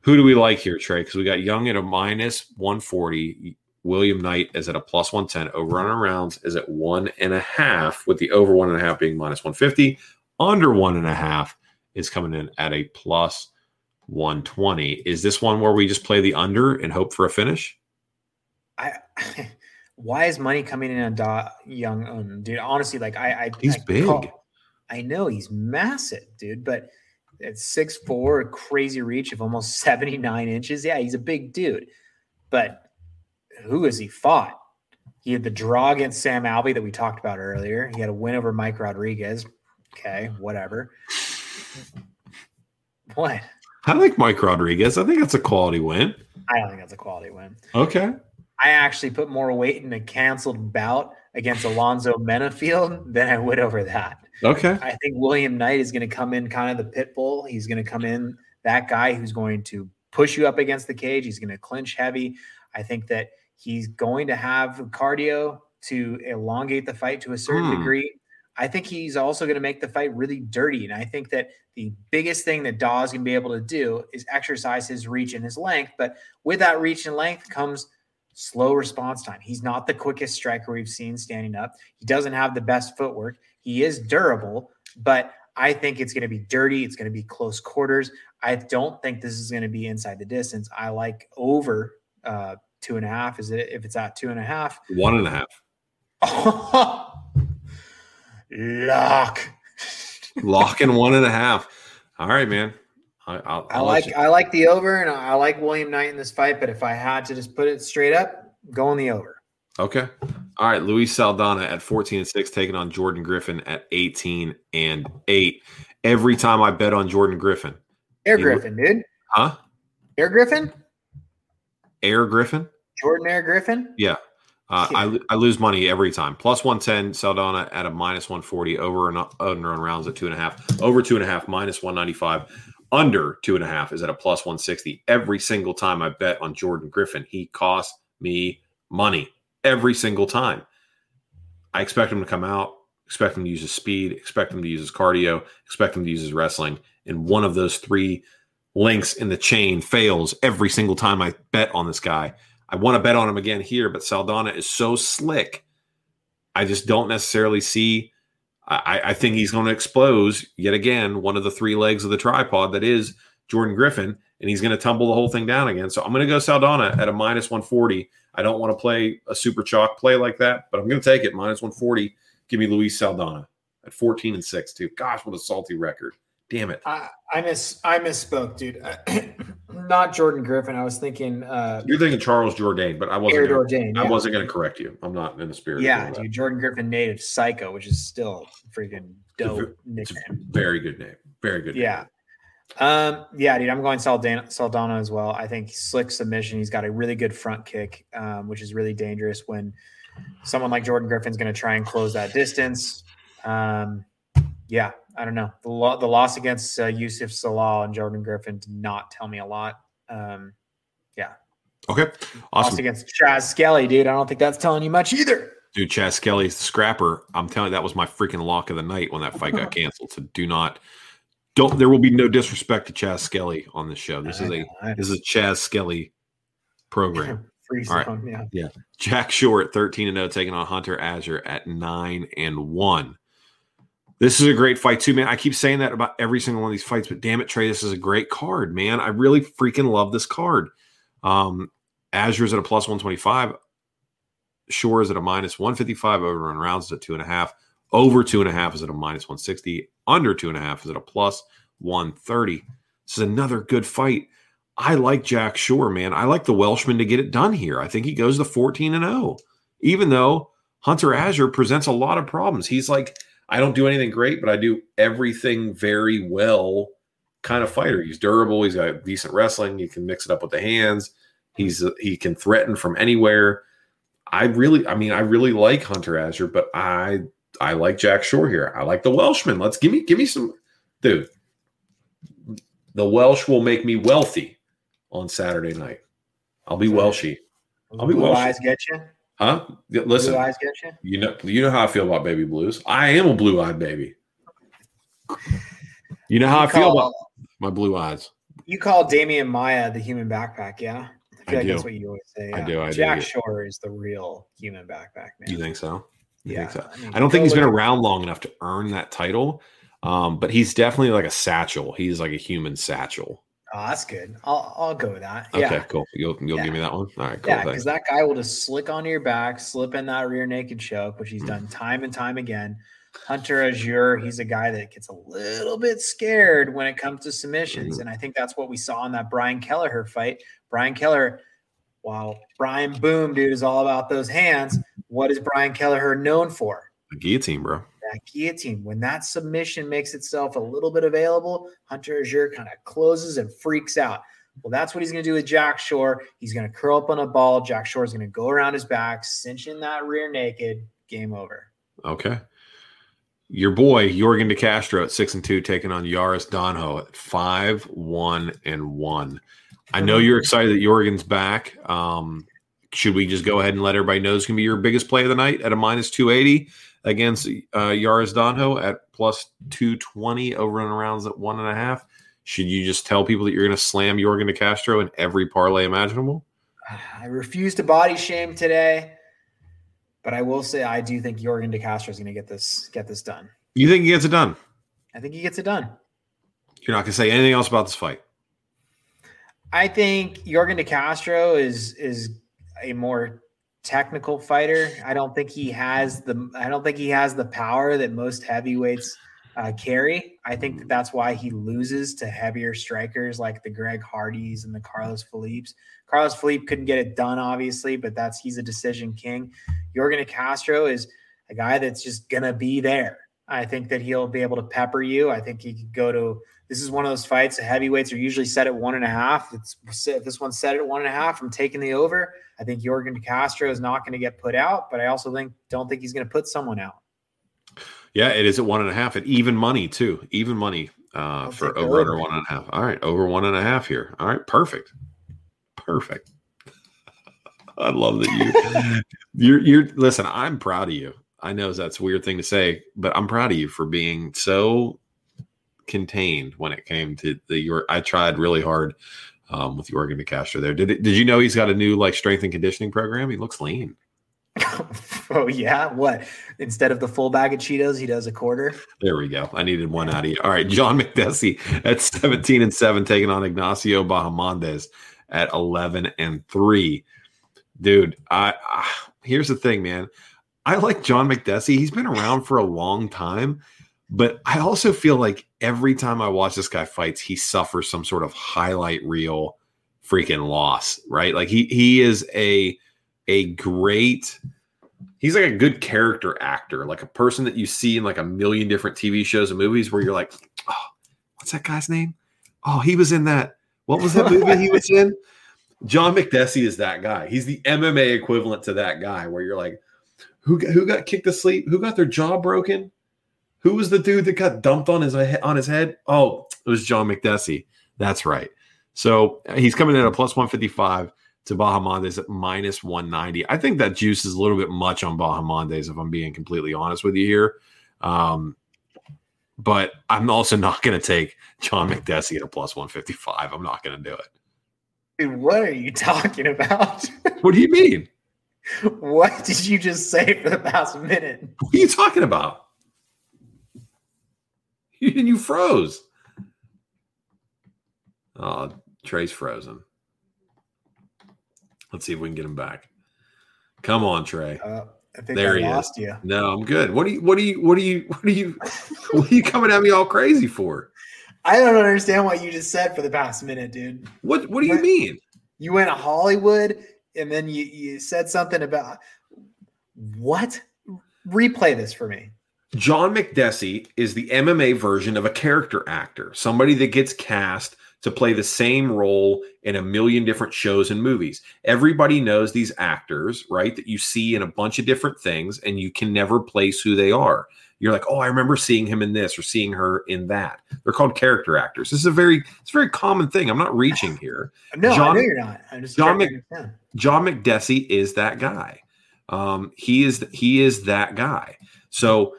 Who do we like here, Trey? Because we got Jung at a minus 140. William Knight is at a plus 110. Over on rounds is at one and a half, with the over one and a half being minus 150. Under one and a half is coming in at a plus 120. Is this one where we just play the under and hope for a finish? I why is money coming in on Da Jung? Um, dude, honestly, like I, I He's I big. I know he's massive, dude, but at six four, crazy reach of almost seventy nine inches. Yeah, he's a big dude, but who has he fought? He had the draw against Sam Alvey that we talked about earlier. He had a win over Mike Rodriguez. Okay, whatever. What? I like Mike Rodriguez. I think that's a quality win. I don't think that's a quality win. Okay. I actually put more weight in a canceled bout against Alonzo Menifield than I would over that. Okay. I think William Knight is going to come in kind of the pit bull. He's going to come in that guy who's going to push you up against the cage. He's going to clinch heavy. I think that he's going to have cardio to elongate the fight to a certain Hmm. degree. I think he's also going to make the fight really dirty. And I think that the biggest thing that Dawes can be able to do is exercise his reach and his length. But with that reach and length comes slow response time. He's not the quickest striker we've seen standing up. He doesn't have the best footwork. He is durable, but I think it's going to be dirty. It's going to be close quarters. I don't think this is going to be inside the distance. I like over uh, two and a half. Is it if it's at two and a half? One and a half. Lock. Lock in one and a half. All right, man. I, I'll, I I'll let like you- I like the over, and I like William Knight in this fight. But if I had to just put it straight up, go on the over. Okay. All right. Luis Saldana at 14 and 6, taking on Jordan Griffin at 18 and 8. Every time I bet on Jordan Griffin. Air Griffin, dude. Huh? Air Griffin. Air Griffin? Jordan Air Griffin. Yeah. Uh, I, I lose money every time. Plus 110, Saldana at a minus 140, over and under on rounds at two and a half, over two and a half, minus 195, under two and a half is at a plus 160. Every single time I bet on Jordan Griffin, he costs me money every single time. I expect him to come out, expect him to use his speed, expect him to use his cardio, expect him to use his wrestling. And one of those three links in the chain fails every single time I bet on this guy. I want to bet on him again here, but Saldana is so slick. I just don't necessarily see. I, I think he's going to expose yet again one of the three legs of the tripod that is Jordan Griffin, and he's going to tumble the whole thing down again. So I'm going to go Saldana at a minus 140. I don't want to play a super chalk play like that, but I'm going to take it minus 140. Give me Luis Saldana at 14 and 6, too. Gosh, what a salty record. Damn it. I, I miss I misspoke, dude. Not Jordan Griffin. I was thinking uh You're thinking Charles Jourdain, but I wasn't. Gonna, Jordan. I yeah. wasn't going to correct you. I'm not in the spirit. of Yeah, dude. Jordan Griffin native psycho, which is still freaking dope It's a nickname. very good name. Very good. name. Yeah. Um, yeah, dude, I'm going Saldana, Saldana as well. I think slick submission. He's got a really good front kick, um, which is really dangerous when someone like Jordan Griffin's going to try and close that distance. Um, yeah, I don't know. The, lo- the loss against uh, Youssef Zalal and Jordan Griffin did not tell me a lot. Um, yeah. Okay. Awesome. against Chas Skelly, dude. I don't think that's telling you much either. Dude, Chas Skelly's the scrapper. I'm telling you, that was my freaking lock of the night when that fight got canceled. So do not, don't, there will be no disrespect to Chas Skelly on this show. This is a, this is a Chas Skelly program. All right. zone, yeah. Jack Shore, 13 and 0, taking on Hunter Azure at 9 and 1. This is a great fight, too, man. I keep saying that about every single one of these fights, but damn it, Trey, this is a great card, man. I really freaking love this card. Um, Azure's at a plus 125. Shore is at a minus 155. Over on rounds is at two and a half. Over two and a half is at a minus 160. Under two and a half is at a plus 130. This is another good fight. I like Jack Shore, man. I like the Welshman to get it done here. I think he goes to 14 and 0, even though Hunter Azure presents a lot of problems. He's like, I don't do anything great, but I do everything very well kind of fighter. He's durable. He's got decent wrestling. He can mix it up with the hands. He's he can threaten from anywhere. I really, I mean, I really like Hunter Azure, but I I like Jack Shore here. I like the Welshman. Let's give me give me some, dude. The Welsh will make me wealthy on Saturday night. I'll be Welshy, I'll be Welsh. eyes get you. Huh? Listen, Blue eyes get you. you know, you know how I feel about baby blues. I am a blue eyed baby. You know how I You feel about my blue eyes. You call Demian Maia the human backpack, yeah? I feel I like that's what you always say. I do, I Jack yeah. Shore is the real human backpack, man. You think so? You yeah. think so? mean, I don't think he's been around long enough to earn that title, um, but he's definitely like a satchel. He's like a human satchel. Oh, that's good. I'll I'll go with that. Okay, Yeah. cool. You'll, you'll Yeah. give me that one. All right, cool. Yeah, because that guy will just slick onto your back, slip in that rear naked choke, which he's done time and time again. Hunter Azure, he's a guy that gets a little bit scared when it comes to submissions. Mhm. And I think that's what we saw in that Brian Kelleher fight. Brian Keller, while Brian Boom, dude, is all about those hands, what is Brian Kelleher known for? The guillotine, bro. That guillotine. When that submission makes itself a little bit available, Hunter Azure kind of closes and freaks out. Well, that's what he's going to do with Jack Shore. He's going to curl up on a ball. Jack Shore is going to go around his back, cinching that rear naked. Game over. Okay. Your boy Yorgan De Castro at six and two, taking on Yaris Donho at five, one, and one. I know you're excited that Yorgan's back. Um, should we just go ahead and let everybody know it's going to be your biggest play of the night at a minus 280 against uh, Yaris Donho at plus 220 over and arounds at one and a half? Should you just tell people that you're going to slam Yorgan De Castro in every parlay imaginable? I refuse to body shame today, but I will say I do think Yorgan De Castro is going to get this get this done. You think he gets it done? I think he gets it done. You're not going to say anything else about this fight. I think Yorgan De Castro is is a more technical fighter. I don't think he has the I don't think he has the power that most heavyweights uh, carry. I think that that's why he loses to heavier strikers like the Greg Hardys and the Carlos Felipe's. Carlos Felipe couldn't get it done, obviously, but that's he's a decision king. Yorgan De Castro is a guy that's just gonna be there. I think that he'll be able to pepper you. I think he could go to this is one of those fights. The heavyweights are usually set at one and a half. It's this one's set at one and a half. I'm taking the over. I think Yorgan De Castro is not going to get put out, but I also think don't think he's going to put someone out. Yeah, it is at one and a half at even money too. Even money uh, for over under one and a half. All right, over one and a half here. All right, perfect, perfect. I love that you you're you're listen. I'm proud of you. I know that's a weird thing to say, but I'm proud of you for being so contained when it came to the your I tried really hard um, with Yorgan De Castro there. Did it, did you know he's got a new like strength and conditioning program? He looks lean. oh yeah, what? Instead of the full bag of Cheetos, he does a quarter. There we go. I needed one out of you. All right, John Makdessi at 17 and 7 taking on Ignacio Bahamondes at 11 and 3. Dude, I, I here's the thing, man. I like John Makdessi. He's been around for a long time, but I also feel like every time I watch this guy fights, he suffers some sort of highlight reel freaking loss, right? Like he he is a a great he's like a good character actor, like a person that you see in like a million different TV shows and movies where you're like, oh, what's that guy's name? Oh, he was in that. What was that movie he was in? John Makdessi is that guy. He's the MMA equivalent to that guy where you're like, who, who got kicked asleep? Who got their jaw broken? Who was the dude that got dumped on his on his head? Oh, it was John Makdessi. That's right. So he's coming in at plus 155 to Bahamondes at minus 190. I think that juice is a little bit much on Bahamondes, if I'm being completely honest with you here. Um, but I'm also not going to take John Makdessi at a plus 155. I'm not going to do it. Dude, what are you talking about? what do you mean? What did you just say for the past minute? What are you talking about? and you froze. Oh, Trey's frozen. Let's see if we can get him back. Come on, Trey. Uh, there I he is. You. No, I'm good. What are you? What are you? What are you? What are you? what are you coming at me all crazy for? I don't understand what you just said for the past minute, dude. What What do you, you mean? You went to Hollywood, and then you you said something about what? Replay this for me. John Makdessi is the MMA version of a character actor, somebody that gets cast to play the same role in a million different shows and movies. Everybody knows these actors, right? That you see in a bunch of different things and you can never place who they are. You're like, "Oh, I remember seeing him in this or seeing her in that." They're called character actors. This is a very it's a very common thing. I'm not reaching here. no, John, I know you're not. I'm just John, Mc, John Makdessi is that guy. Um, he is he is that guy. So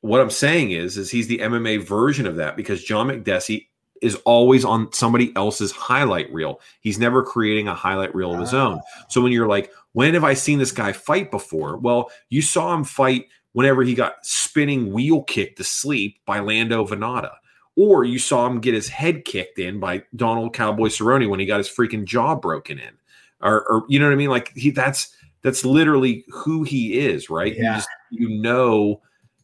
what I'm saying is, is he's the MMA version of that because John Makdessi is always on somebody else's highlight reel. He's never creating a highlight reel of his own. Ah. So when you're like, when have I seen this guy fight before? Well, you saw him fight whenever he got spinning wheel kicked to sleep by Lando Vannata. Or you saw him get his head kicked in by Donald Cowboy Cerrone when he got his freaking jaw broken in. Or, or you know what I mean? Like he that's that's literally who he is, right? Yeah. You just you know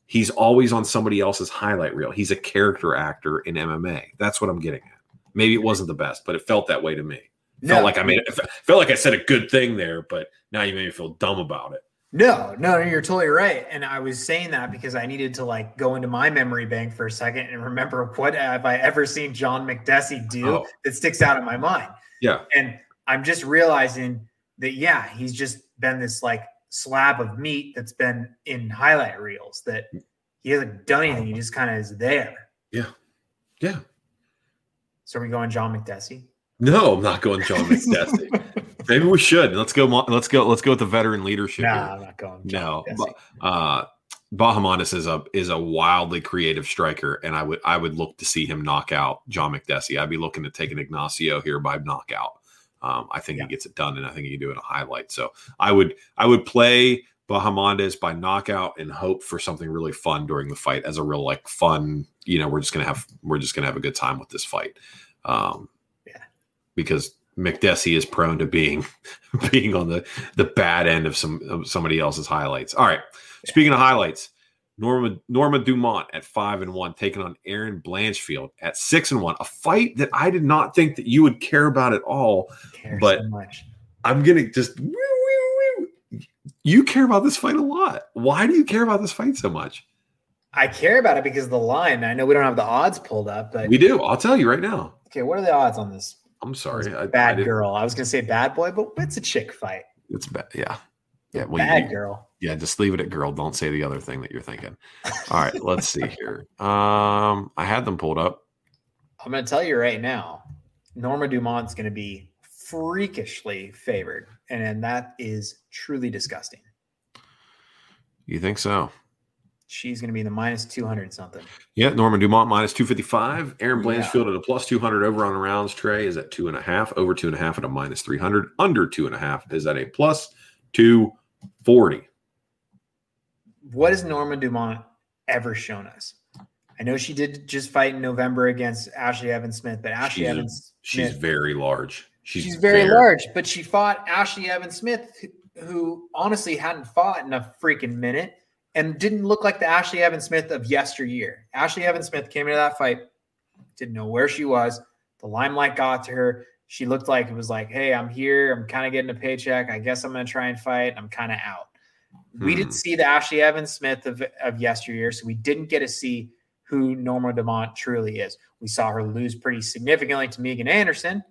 he's always on somebody else's highlight reel. He's a character actor in MMA. That's what I'm getting at. Maybe it wasn't the best, but it felt that way to me. No. Felt like I made it felt like I said a good thing there, but now you made me feel dumb about it. No, no, you're totally right. And I was saying that because I needed to like go into my memory bank for a second and remember what have I ever seen John Makdessi do oh. that sticks out in my mind. Yeah. And I'm just realizing that yeah, he's just been this like slab of meat that's been in highlight reels that he hasn't done anything. He just kind of is there. Yeah. Yeah. So are we going John Makdessi? No, I'm not going John Makdessi. Maybe we should. Let's go. Let's go. Let's go with the veteran leadership. Nah. I'm not going. No, John but, uh, Bahamondes is a is a wildly creative striker, and I would I would look to see him knock out John Makdessi. I'd be looking to take an Ignacio here by knockout. Um, I think Yeah. he gets it done, and I think he can do it in a highlight. So I would I would play Bahamondes by knockout and hope for something really fun during the fight as a real like fun. You know, we're just gonna have we're just gonna have a good time with this fight. Um, Yeah. because Makdessi is prone to being being on the the bad end of some of somebody else's highlights. All right. Speaking of highlights, Norma Norma Dumont at five and one, taking on Erin Blanchfield at six and one. A fight that I did not think that you would care about at all. But- so much. I'm gonna just woo, woo, woo. you care about this fight a lot. Why do you care about this fight so much? I care about it because of the line. I know we don't have the odds pulled up, but We do. I'll tell you right now. okay, what are the odds on this? I'm sorry. I, I bad didn't- girl. I was gonna say bad boy, but it's a chick fight. It's bad. Yeah. Yeah. Well, bad you- girl. Yeah, just leave it at girl. Don't say the other thing that you're thinking. All right, let's see here. Um, I had them pulled up. I'm gonna tell you right now, Norma Dumont's gonna be freakishly favored, and, and that is truly disgusting. You think so? She's gonna be the minus two hundred something. Yeah, Norman Dumont minus 255. Erin Yeah. At a plus 200 over on rounds tray is at two and a half. Over two and a half at a minus 300. Under two and a half is at a plus 240. What has Norma Dumont ever shown us? I know she did just fight in November against Ashley Evans Smith, but Ashley She's Evans She's Smith, very large. She's, she's, very large, but she fought Ashley Evans Smith, who, who honestly hadn't fought in a freaking minute and didn't look like the Ashley Evans Smith of yesteryear. Ashley Evans Smith came into that fight, didn't know where she was. The limelight got to her. She looked like it was like, hey, I'm here. I'm kind of getting a paycheck. I guess I'm going to try and fight. I'm kind of out. We Hmm. didn't see the Ashley Evans Smith of, of yesteryear, so we didn't get to see who Norma Dumont truly is. We saw her lose pretty significantly to Megan Anderson.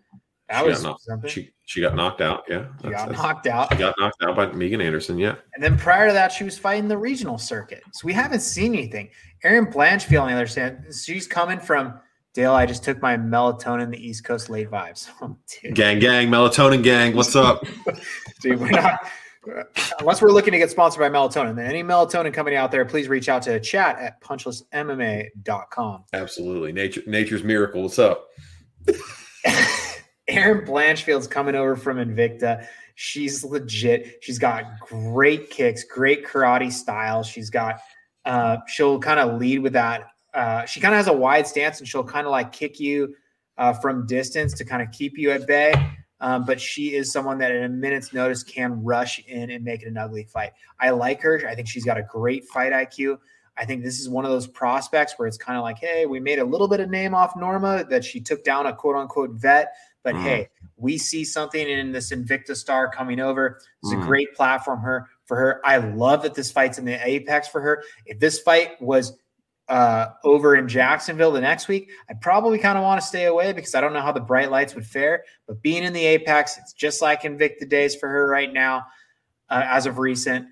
That She was got knocked- something. She she got knocked out. Yeah, She that's- got that's- knocked out. She got knocked out by Megan Anderson. Yeah, And then prior to that, she was fighting the regional circuit. So we haven't seen anything. Erin Blanchfield, on the other hand, she's coming from Dale. I just took my melatonin, the East Coast late vibes. Oh, gang, gang, melatonin gang. What's up? dude, we're not. Unless we're looking to get sponsored by melatonin, then any melatonin company out there, please reach out to chat at punchlistmma.com. Absolutely, nature, nature's miracle. What's up? Erin Blanchfield's coming over from Invicta. She's legit. She's got great kicks, great karate style. She's got, uh, she'll kind of lead with that. Uh, she kind of has a wide stance and she'll kind of like kick you uh, from distance to kind of keep you at bay. Um, but she is someone that, in a minute's notice, can rush in and make it an ugly fight. I like her. I think she's got a great fight IQ. I think this is one of those prospects where it's kind of like, hey, we made a little bit of name off Norma that she took down a quote unquote vet. But Mm. hey, we see something in this Invicta star coming over. It's Mm. a great platform her for her. I love that this fight's in the apex for her. If this fight was uh, over in Jacksonville the next week, I'd probably kind of want to stay away because I don't know how the bright lights would fare. But being in the apex, it's just like Invicta days for her right now, uh, as of recent.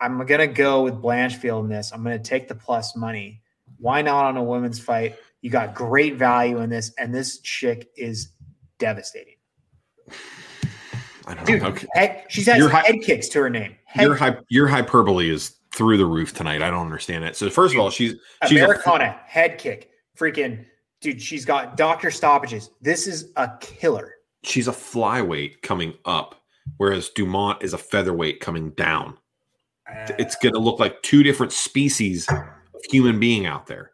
I'm gonna go with Blanchfield in this. I'm gonna take the plus money. Why not on a women's fight? You got great value in this, and this chick is devastating. I don't Dude, know. Okay. head, she's had Your head kicks to her name. Head, Your hy- your hyperbole is through the roof tonight. I don't understand it. So first of all, she's she's a, Americana head kick. Freaking dude, she's got doctor stoppages. This is a killer. she's a flyweight coming up, whereas Dumont is a featherweight coming down. It's uh, going to look like two different species of human being out there.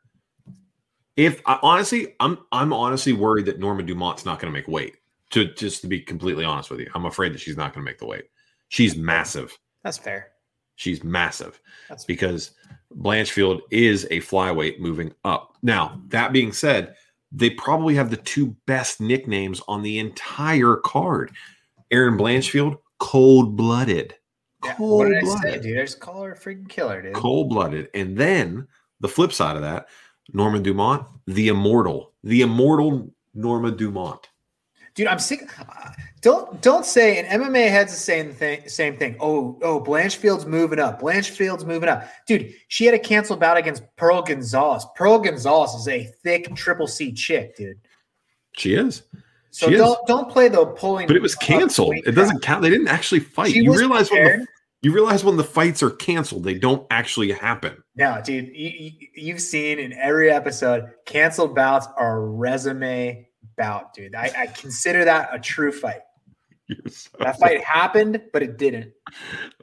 If I, honestly, I'm I'm honestly worried that Norma Dumont's not going to make weight. To just to be completely honest with you, I'm afraid that she's not going to make the weight. She's massive. That's fair. She's massive That's because Blanchfield is a flyweight moving up. Now, that being said, they probably have the two best nicknames on the entire card. Erin Blanchfield, cold blooded. Yeah, Cold what did I say, blooded. dude? I just call her a freaking killer, dude. Cold blooded. And then the flip side of that, Norman Dumont, the immortal, the immortal Norma Dumont. Dude. I'm sick. Uh, don't don't say an MMA heads the same thing. Same thing. Oh oh, Blanchfield's moving up. Blanchfield's moving up, dude. She had a canceled bout against Pearl Gonzalez. Pearl Gonzalez is a thick triple C chick, dude. She is. So She don't is. don't play the pulling. But it was canceled. It doesn't count. They didn't actually fight. She you realize when the, you realize when the fights are canceled, they don't actually happen. No, dude, you, you- you've seen in every episode, canceled bouts are a resume bout, dude. I, I consider that a true fight. So- That fight happened, but it didn't.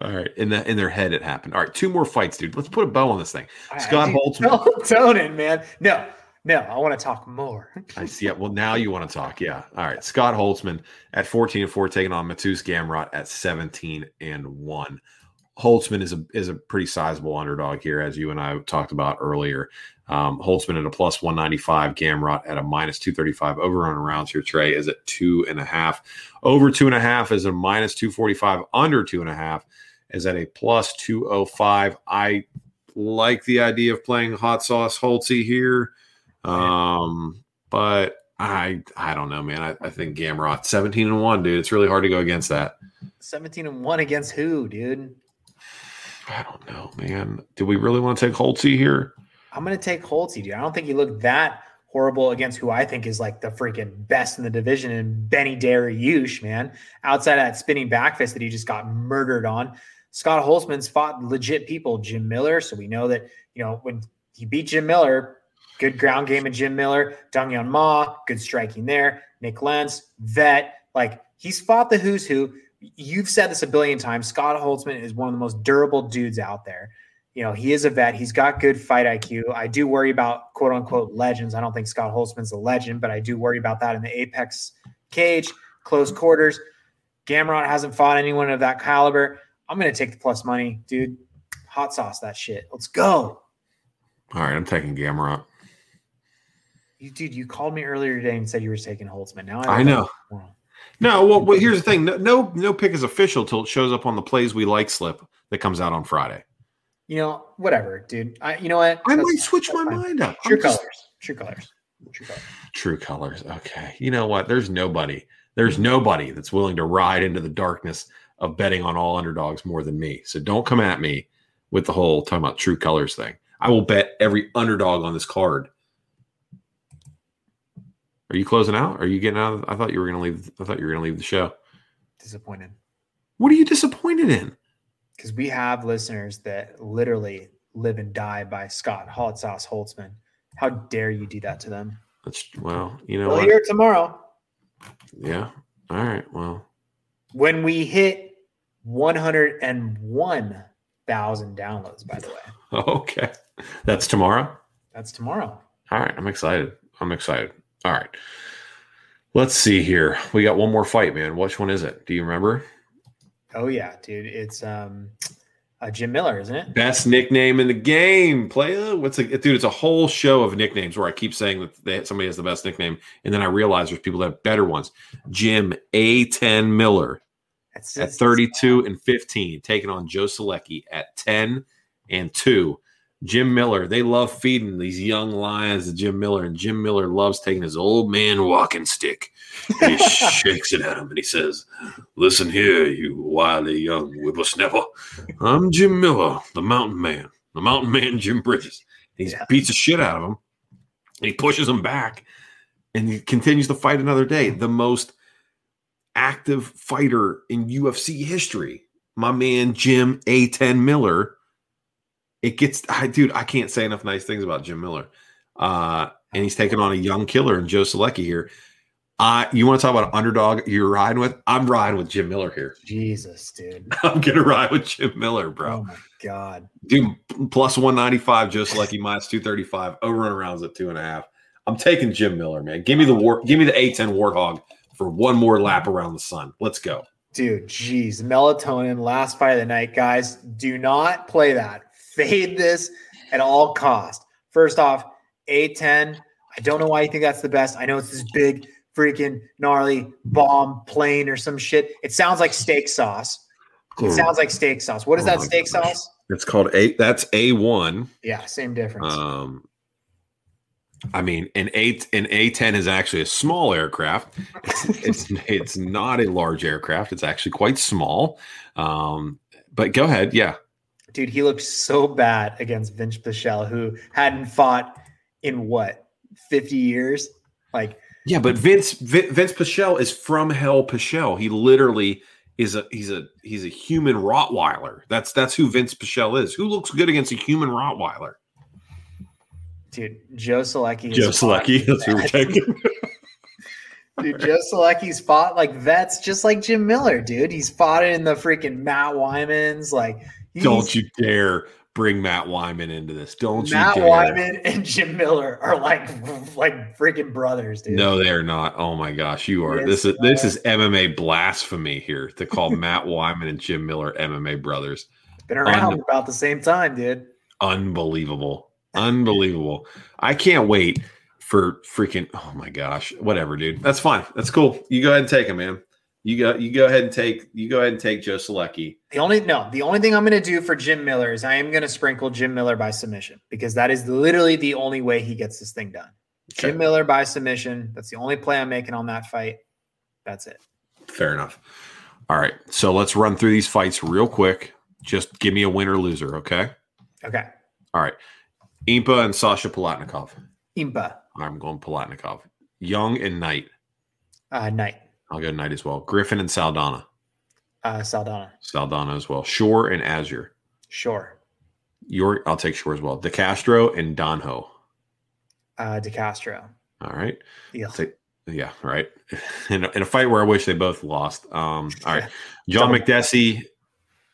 All right. In that in their head it happened. All right, two more fights, dude. Let's put a bow on this thing. I- Scott. Tone, tone man. No, no, I want to talk more. I see it. Well, now you want to talk. Yeah. All right. Scott Holtzman at 14 and 4, taking on Mateusz Gamrot at 17 and 1. Holtzman is a is a pretty sizable underdog here, as you and I talked about earlier. Um, Holtzman at a plus 195, Gamrot at a minus 235. Over on rounds here, Trey is at two and a half. Over two and a half is a minus 245. Under two and a half is at a plus 205. I like the idea of playing hot sauce Holtzy here. Um, but I I don't know, man. I, I think Gamrot 17 and 1, dude. It's really hard to go against that. 17 and 1 against who, dude? I don't know, man. Do we really want to take Holtzy here? I'm going to take Holtzy, dude. I don't think he looked that horrible against who I think is like the freaking best in the division and Benny Dariush, man. Outside of that spinning back fist that he just got murdered on. Scott Holtzman's fought legit people, Jim Miller. So we know that, you know, when he beat Jim Miller, good ground game of Jim Miller, Dong Hyun Ma, good striking there, Nick Lentz, vet. Like he's fought the who's who. You've said this a billion times. Scott Holtzman is one of the most durable dudes out there. You know, he is a vet. He's got good fight IQ. I do worry about quote unquote legends. I don't think Scott Holtzman's a legend, but I do worry about that in the apex cage, close quarters. Gamrot hasn't fought anyone of that caliber. I'm going to take the plus money, dude. Hot sauce that shit. Let's go. All right, I'm taking Gamrot. You, dude, you called me earlier today and said you were taking Holtzman. Now I know. No, well, well, here's the thing. No, no, no pick is official till it shows up on the plays we like slip that comes out on Friday. You know, whatever, dude. I, you know what? I That's- might switch my fine. mind up. True I'm just- True colors. True colors. True colors. Okay. You know what? There's nobody. There's nobody that's willing to ride into the darkness of betting on all underdogs more than me. So don't come at me with the whole talking about true colors thing. I will bet every underdog on this card. Are you closing out? Are you getting out? Of, I thought you were going to leave. I thought you were going to leave the show. Disappointed. What are you disappointed in? Because we have listeners that literally live and die by Scott Hot Sauce Holtzman. How dare you do that to them? That's well, you know We'll what? hear it tomorrow Yeah. All right. Well, when we hit 101,000 downloads, by the way. okay. That's tomorrow. That's tomorrow. All right, I'm excited. I'm excited. All right. Let's see here. We got one more fight, man. Which one is it? Do you remember? Oh, yeah, dude. It's um, uh, Jim Miller, isn't it? Best nickname in the game, playa. What's a dude? It's a whole show of nicknames where I keep saying that they, somebody has the best nickname, and then I realize there's people that have better ones. Jim A10 Miller It's, at it's- 32 and 15, taking on Joe Solecki at 10 and 2. Jim Miller, they love feeding these young lions to Jim Miller, and Jim Miller loves taking his old man walking stick. And he shakes it at him and he says, Listen here, you wily young whippersnapper. I'm Jim Miller, the mountain man, the mountain man, Jim Bridger. And he Yeah. beats the shit out of him. He pushes him back and he continues to fight another day. The most active fighter in UFC history, my man Jim A10 Miller. It gets, I dude, I can't say enough nice things about Jim Miller. Uh, and he's taking on a young killer in Joe Solecki here. Uh, you want to talk about an underdog you're riding with? I'm riding with Jim Miller here. Jesus, dude. I'm gonna ride with Jim Miller, bro. Oh, my God. Dude, plus 195, Joe Solecki minus 235, over and rounds at two and a half. I'm taking Jim Miller, man. Give me the war, give me the A10 Warthog for one more lap around the sun. Let's go. Dude, geez, melatonin, last fight of the night, guys. Do not play that. Fade this at all cost. First off, A10. I don't know why you think that's the best. I know it's this big, freaking gnarly bomb plane or some shit. It sounds like steak sauce. It sounds like steak sauce. What is Oh that steak gosh. sauce? It's called A. That's A1. Yeah, same difference. Um, I mean, an eight an A ten is actually a small aircraft. It's, it's it's not a large aircraft. It's actually quite small. Um, but go ahead, yeah. Dude, he looked so bad against Vince Pichel, who hadn't fought in what fifty years. Like, yeah, but Vince Vince Pichel is from Hell Pichel. He literally is a he's a he's a human Rottweiler. That's that's who Vince Pichel is. Who looks good against a human Rottweiler? Dude, Joe Solecki. Joe Solecki. That's who we're taking. dude, Joe Solecki's fought like vets just like Jim Miller, dude. He's fought in the freaking Matt Wimans. Like, don't you dare bring Matt Wiman into this. Don't Matt you dare. Wiman and Jim Miller are like like freaking brothers, dude. No, they are not. Oh my gosh, you are. Yes, this is this is MMA blasphemy here to call Matt Wiman and Jim Miller MMA brothers. Been around Un- about the same time, dude. Unbelievable. Unbelievable. I can't wait for freaking oh my gosh. Whatever, dude. That's fine. That's cool. You go ahead and take him, man. You go you go ahead and take you go ahead and take Joe Solecki. The only no, the only thing I'm gonna do for Jim Miller is I am gonna sprinkle Jim Miller by submission because that is literally the only way he gets this thing done. Okay. Jim Miller by submission. That's the only play I'm making on that fight. That's it. Fair enough. All right. So let's run through these fights real quick. Just give me a winner loser, okay? Okay. All right. Impa and Sasha Palatnikov. Impa. I'm going Palatnikov. Jung and Knight. Uh, Knight. I'll go Knight as well. Griffin and Saldana. Uh, Saldana. Saldana as well. Shore and Azure. Shore. Your, I'll take Shore as well. DeCastro and Donho. Uh, DeCastro. All right. Yeah. Take, yeah. Right. In a, in a, fight where I wish they both lost. Um. All right. John Makdessi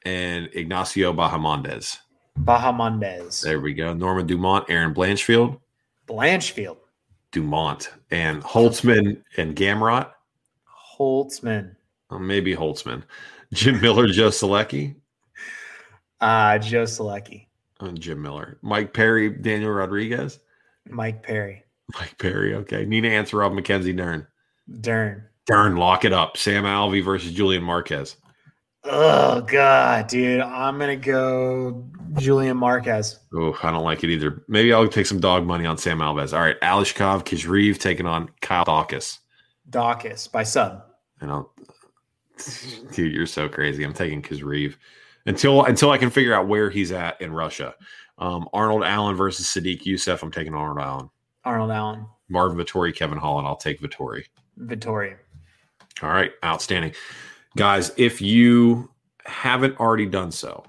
and Ignacio Bahamondes. Bahamondes. There we go. Norman Dumont, Erin Blanchfield. Blanchfield. Dumont and Holtzman and Gamrot. Holtzman. Uh, maybe Holtzman. Jim Miller, Joe Solecki. Uh, Joe Solecki. Uh, Jim Miller. Mike Perry, Daniel Rodriguez. Mike Perry. Mike Perry. Okay. Nina Ansaroff, Mackenzie Dern. Dern. Dern, lock it up. Sam Alvey versus Julian Marquez. Oh God, dude. I'm gonna go Julian Marquez. Oh, I don't like it either. Maybe I'll take some dog money on Sam Alves. All right, Alishkov, Khizriev taking on Kyle Daukaus. Daukaus by sub. And I'll, dude, you're so crazy. I'm taking Khizriev until until I can figure out where he's at in Russia. Um, Arnold Allen versus Sodiq Yusuff. I'm taking Arnold Allen. Arnold Allen. Marvin Vettori, Kevin Holland. I'll take Vettori. Vettori. All right, outstanding, guys. If you haven't already done so,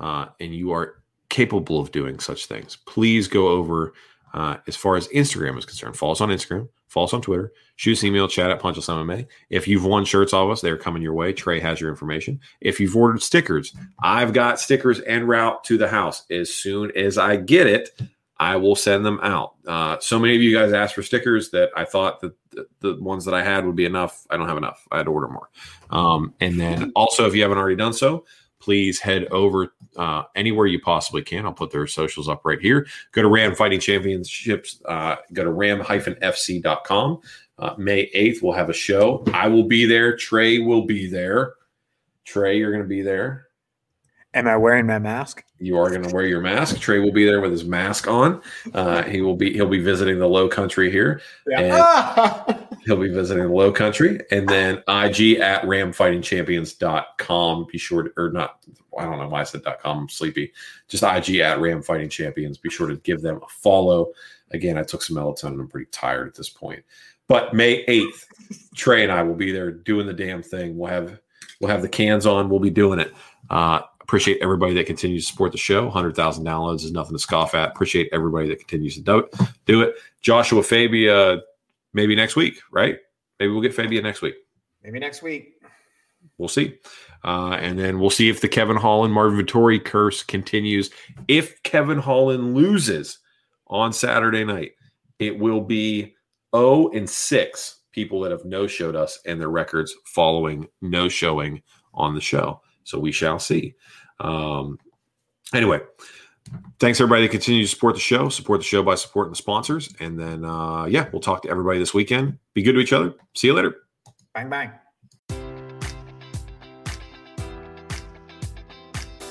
uh, and you are capable of doing such things, please go over. Uh, as far as Instagram is concerned, follow us on Instagram, follow us on Twitter, shoot us an email, chat at Punch MMA. If you've won shirts off us, they're coming your way. Trey has your information. If you've ordered stickers, I've got stickers en route to the house. As soon as I get it, I will send them out. Uh, so many of you guys asked for stickers that I thought that the, the, ones that I had would be enough. I don't have enough. I had to order more. Um, and then also, if you haven't already done so, please head over uh, anywhere you possibly can. I'll put their socials up right here. Go to Ram Fighting Championships. Uh, go to ram-fc.com. Uh, May 8th, we'll have a show. I will be there. Trey will be there. Trey, you're going to be there. Am I wearing my mask? You are going to wear your mask. Trey will be there with his mask on. Uh, he will be he'll be visiting the Low Country here. Yeah. he'll be visiting the Low Country, and then IG at ramfightingchampions.com. Be sure to, or not. I don't know why I said .com. I'm sleepy. Just IG at Ram Fighting Champions. Be sure to give them a follow. Again, I took some melatonin. I'm pretty tired at this point. But May 8th, Trey and I will be there doing the damn thing. We'll have we'll have the cans on. We'll be doing it. Uh, Appreciate everybody that continues to support the show. 100,000 downloads is nothing to scoff at. Appreciate everybody that continues to do, do it. Joshua Fabia, maybe next week, right? Maybe we'll get Fabia next week. Maybe next week. We'll see. Uh, and then we'll see if the Kevin Holland, Marvin Vettori curse continues. If Kevin Holland loses on Saturday night, it will be 0 and 6 people that have no showed us and their records following no showing on the show. So we shall see. Um, anyway, thanks everybody that continues to support the show. Support the show by supporting the sponsors. And then, uh, yeah, we'll talk to everybody this weekend. Be good to each other. See you later. Bang, bang.